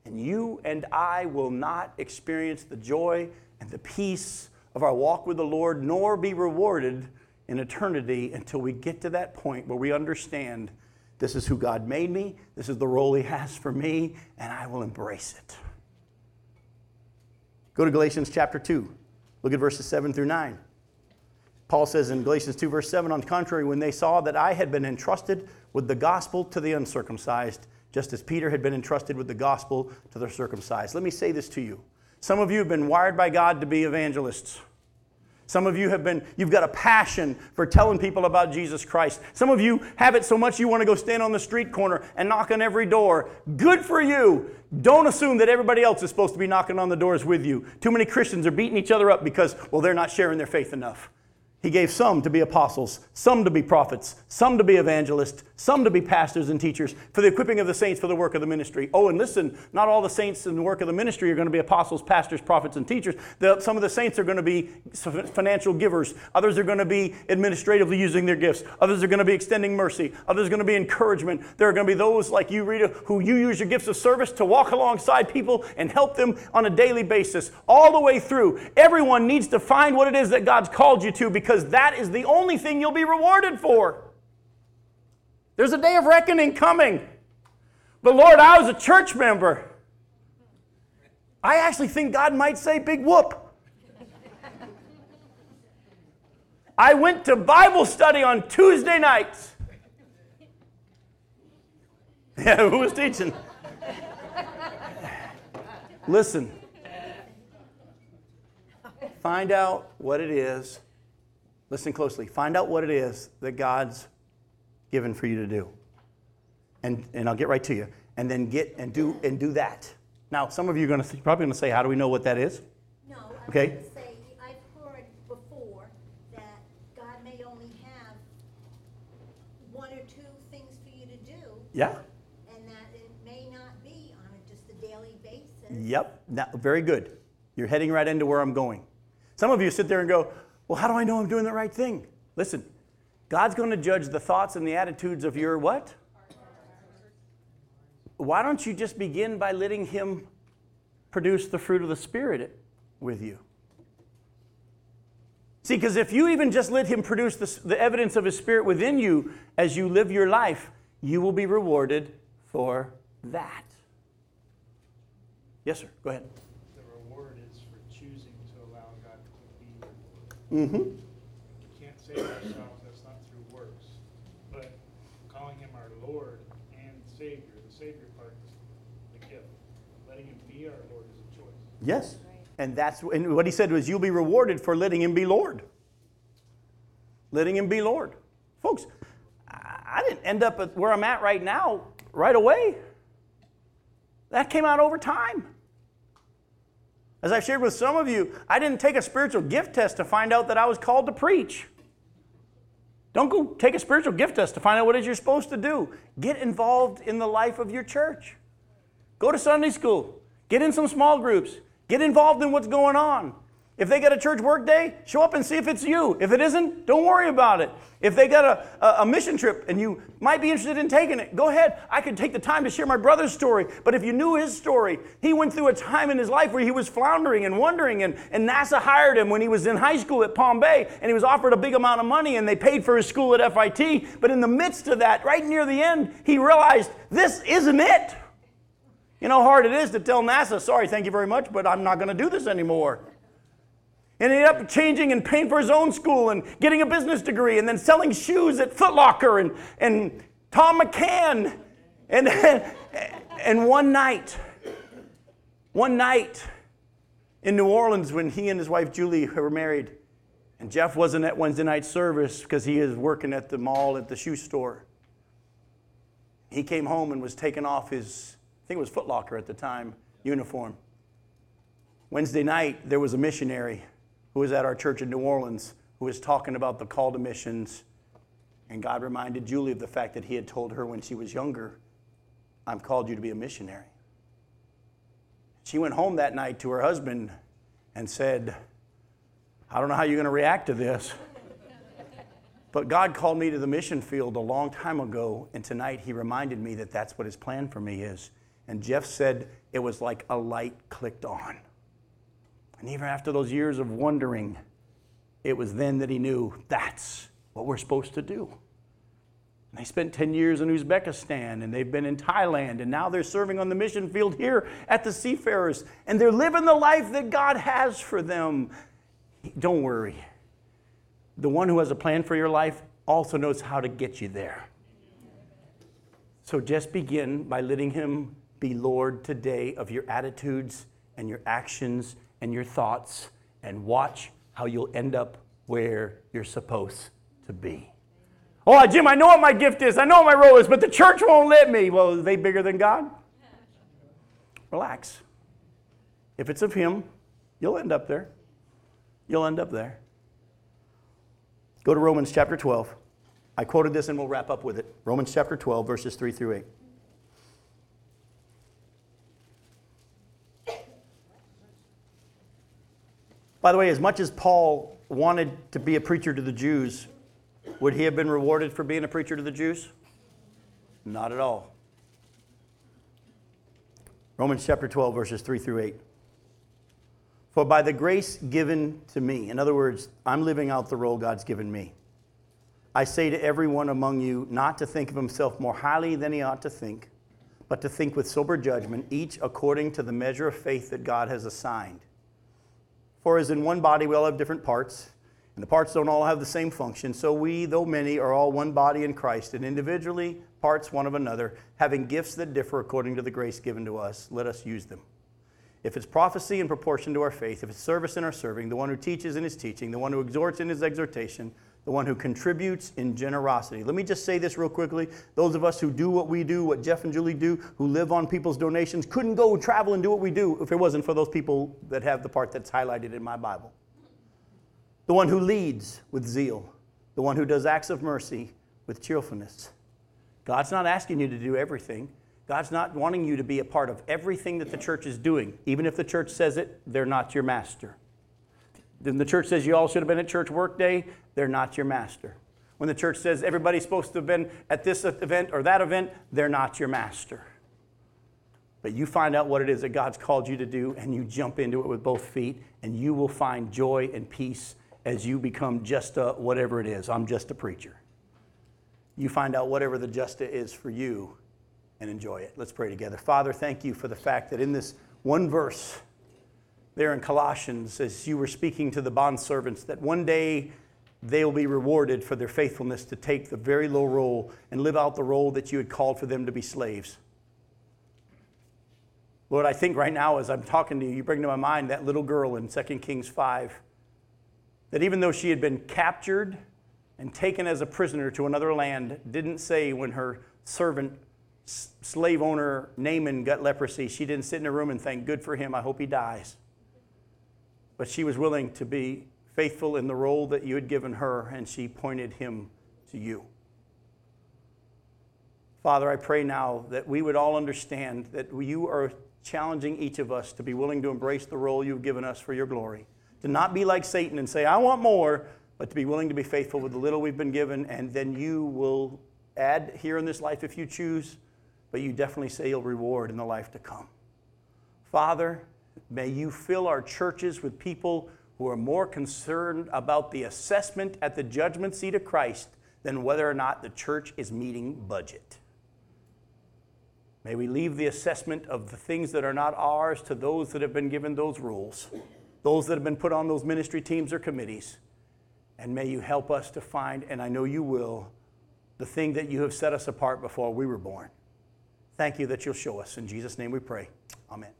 And you and I will not experience the joy and the peace of our walk with the Lord, nor be rewarded in eternity until we get to that point where we understand this is who God made me, this is the role He has for me, and I will embrace it. Go to Galatians chapter 2. Look at verses 7 through 9. Paul says in Galatians 2, verse 7, on the contrary, when they saw that I had been entrusted with the gospel to the uncircumcised, just as Peter had been entrusted with the gospel to the circumcised. Let me say this to you. Some of you have been wired by God to be evangelists. Some of you have been, you've got a passion for telling people about Jesus Christ. Some of you have it so much you want to go stand on the street corner and knock on every door. Good for you. Don't assume that everybody else is supposed to be knocking on the doors with you. Too many Christians are beating each other up because, well, they're not sharing their faith enough. He gave some to be apostles, some to be prophets, some to be evangelists, some to be pastors and teachers for the equipping of the saints for the work of the ministry. Oh, and listen, not all the saints in the work of the ministry are going to be apostles, pastors, prophets, and teachers. Some of the saints are going to be financial givers. Others are going to be administratively using their gifts. Others are going to be extending mercy. Others are going to be encouragement. There are going to be those like you, Rita, who you use your gifts of service to walk alongside people and help them on a daily basis, all the way through. Everyone needs to find what it is that God's called you to because that is the only thing you'll be rewarded for. There's a day of reckoning coming. But Lord, I was a church member. I actually think God might say, big whoop. I went to Bible study on Tuesday nights. Yeah, who was teaching? Listen. Find out what it is. Listen closely. Find out what it is that God's given for you to do. And, and I'll get right to you. And then get and do and do that. Now, some of you are going to probably going to say, "How do we know what that is?" No. I okay. Say, I've heard before that God may only have one or two things for you to do. Yeah. And that it may not be on a, just a daily basis. Yep. Now, very good. You're heading right into where I'm going. Some of you sit there and go, "Well, how do I know I'm doing the right thing?" Listen, God's going to judge the thoughts and the attitudes of your what? Why don't you just begin by letting Him produce the fruit of the Spirit with you? See, because if you even just let Him produce the, the evidence of His Spirit within you as you live your life, you will be rewarded for that. Yes, sir. Go ahead. The reward is for choosing to allow God to be. Mm-hmm. We can't save ourselves that's not through works. But calling him our Lord and Savior. The Savior part is the gift. Letting Him be our Lord is a choice. Yes. And that's and what he said was, You'll be rewarded for letting Him be Lord. Letting Him be Lord. Folks, I didn't end up at where I'm at right now right away. That came out over time. As I've shared with some of you, I didn't take a spiritual gift test to find out that I was called to preach. Don't go take a spiritual gift test to find out what it is you're supposed to do. Get involved in the life of your church. Go to Sunday school. Get in some small groups. Get involved in what's going on. If they got a church work day, show up and see if it's you. If it isn't, don't worry about it. If they got a, a, a, mission trip and you might be interested in taking it, go ahead. I could take the time to share my brother's story. But if you knew his story, he went through a time in his life where he was floundering and wondering, and, and NASA hired him when he was in high school at Palm Bay, and he was offered a big amount of money, and they paid for his school at FIT. But in the midst of that, right near the end, he realized this isn't it. You know how hard it is to tell NASA, sorry, thank you very much, but I'm not going to do this anymore and ended up changing and paying for his own school and getting a business degree and then selling shoes at Foot Locker and, and Thom McAn. And, and one night, one night in New Orleans when he and his wife Julie were married, and Jeff wasn't at Wednesday night service because he is working at the mall at the shoe store. He came home and was taking off his, I think it was Foot Locker at the time, uniform. Wednesday night, there was a missionary who was at our church in New Orleans who was talking about the call to missions. And God reminded Julie of the fact that He had told her when she was younger, I've called you to be a missionary. She went home that night to her husband and said, I don't know how you're going to react to this, but God called me to the mission field a long time ago, and tonight He reminded me that that's what His plan for me is. And Jeff said it was like a light clicked on. And even after those years of wondering, it was then that he knew that's what we're supposed to do. And they spent 10 years in Uzbekistan and they've been in Thailand and now they're serving on the mission field here at the Seafarers and they're living the life that God has for them. Don't worry. The one who has a plan for your life also knows how to get you there. So just begin by letting Him be Lord today of your attitudes and your actions and your thoughts and watch how you'll end up where you're supposed to be. Oh, Jim, I know what my gift is. I know what my role is, but the church won't let me. Well, are they bigger than God? Relax. If it's of Him, you'll end up there. You'll end up there. Go to Romans chapter 12. I quoted this and we'll wrap up with it. Romans chapter 12, verses 3 through 8. By the way, as much as Paul wanted to be a preacher to the Jews, would he have been rewarded for being a preacher to the Jews? Not at all. Romans chapter 12, verses 3 through 8. For by the grace given to me, in other words, I'm living out the role God's given me. I say to everyone among you not to think of himself more highly than he ought to think, but to think with sober judgment, each according to the measure of faith that God has assigned. For as in one body we all have different parts, and the parts don't all have the same function, so we, though many, are all one body in Christ, and individually parts one of another, having gifts that differ according to the grace given to us. Let us use them. If it's prophecy in proportion to our faith, if it's service in our serving, the one who teaches in his teaching, the one who exhorts in his exhortation, the one who contributes in generosity. Let me just say this real quickly. Those of us who do what we do, what Jeff and Julie do, who live on people's donations, couldn't go travel and do what we do if it wasn't for those people that have the part that's highlighted in my Bible. The one who leads with zeal, the one who does acts of mercy with cheerfulness. God's not asking you to do everything. God's not wanting you to be a part of everything that the church is doing. Even if the church says it, they're not your master. Then the church says you all should have been at church work day, they're not your master. When the church says everybody's supposed to have been at this event or that event, they're not your master. But you find out what it is that God's called you to do and you jump into it with both feet, and you will find joy and peace as you become just a whatever it is. I'm just a preacher. You find out whatever the justa is for you and enjoy it. Let's pray together. Father, thank you for the fact that in this one verse, there in Colossians, as you were speaking to the bondservants, that one day they will be rewarded for their faithfulness to take the very low role and live out the role that you had called for them to be slaves. Lord, I think right now as I'm talking to you, you bring to my mind that little girl in 2 Kings 5. That even though she had been captured and taken as a prisoner to another land, didn't say when her servant, slave owner Naaman got leprosy, she didn't sit in a room and think, Good for him, I hope he dies. But she was willing to be faithful in the role that you had given her, and she pointed him to you. Father, I pray now that we would all understand that you are challenging each of us to be willing to embrace the role you've given us for your glory. To not be like Satan and say, I want more, but to be willing to be faithful with the little we've been given, and then you will add here in this life if you choose, but you definitely say you'll reward in the life to come. Father, may you fill our churches with people who are more concerned about the assessment at the judgment seat of Christ than whether or not the church is meeting budget. May we leave the assessment of the things that are not ours to those that have been given those rules, those that have been put on those ministry teams or committees. And may you help us to find, and I know you will, the thing that you have set us apart before we were born. Thank you that you'll show us. In Jesus' name we pray. Amen.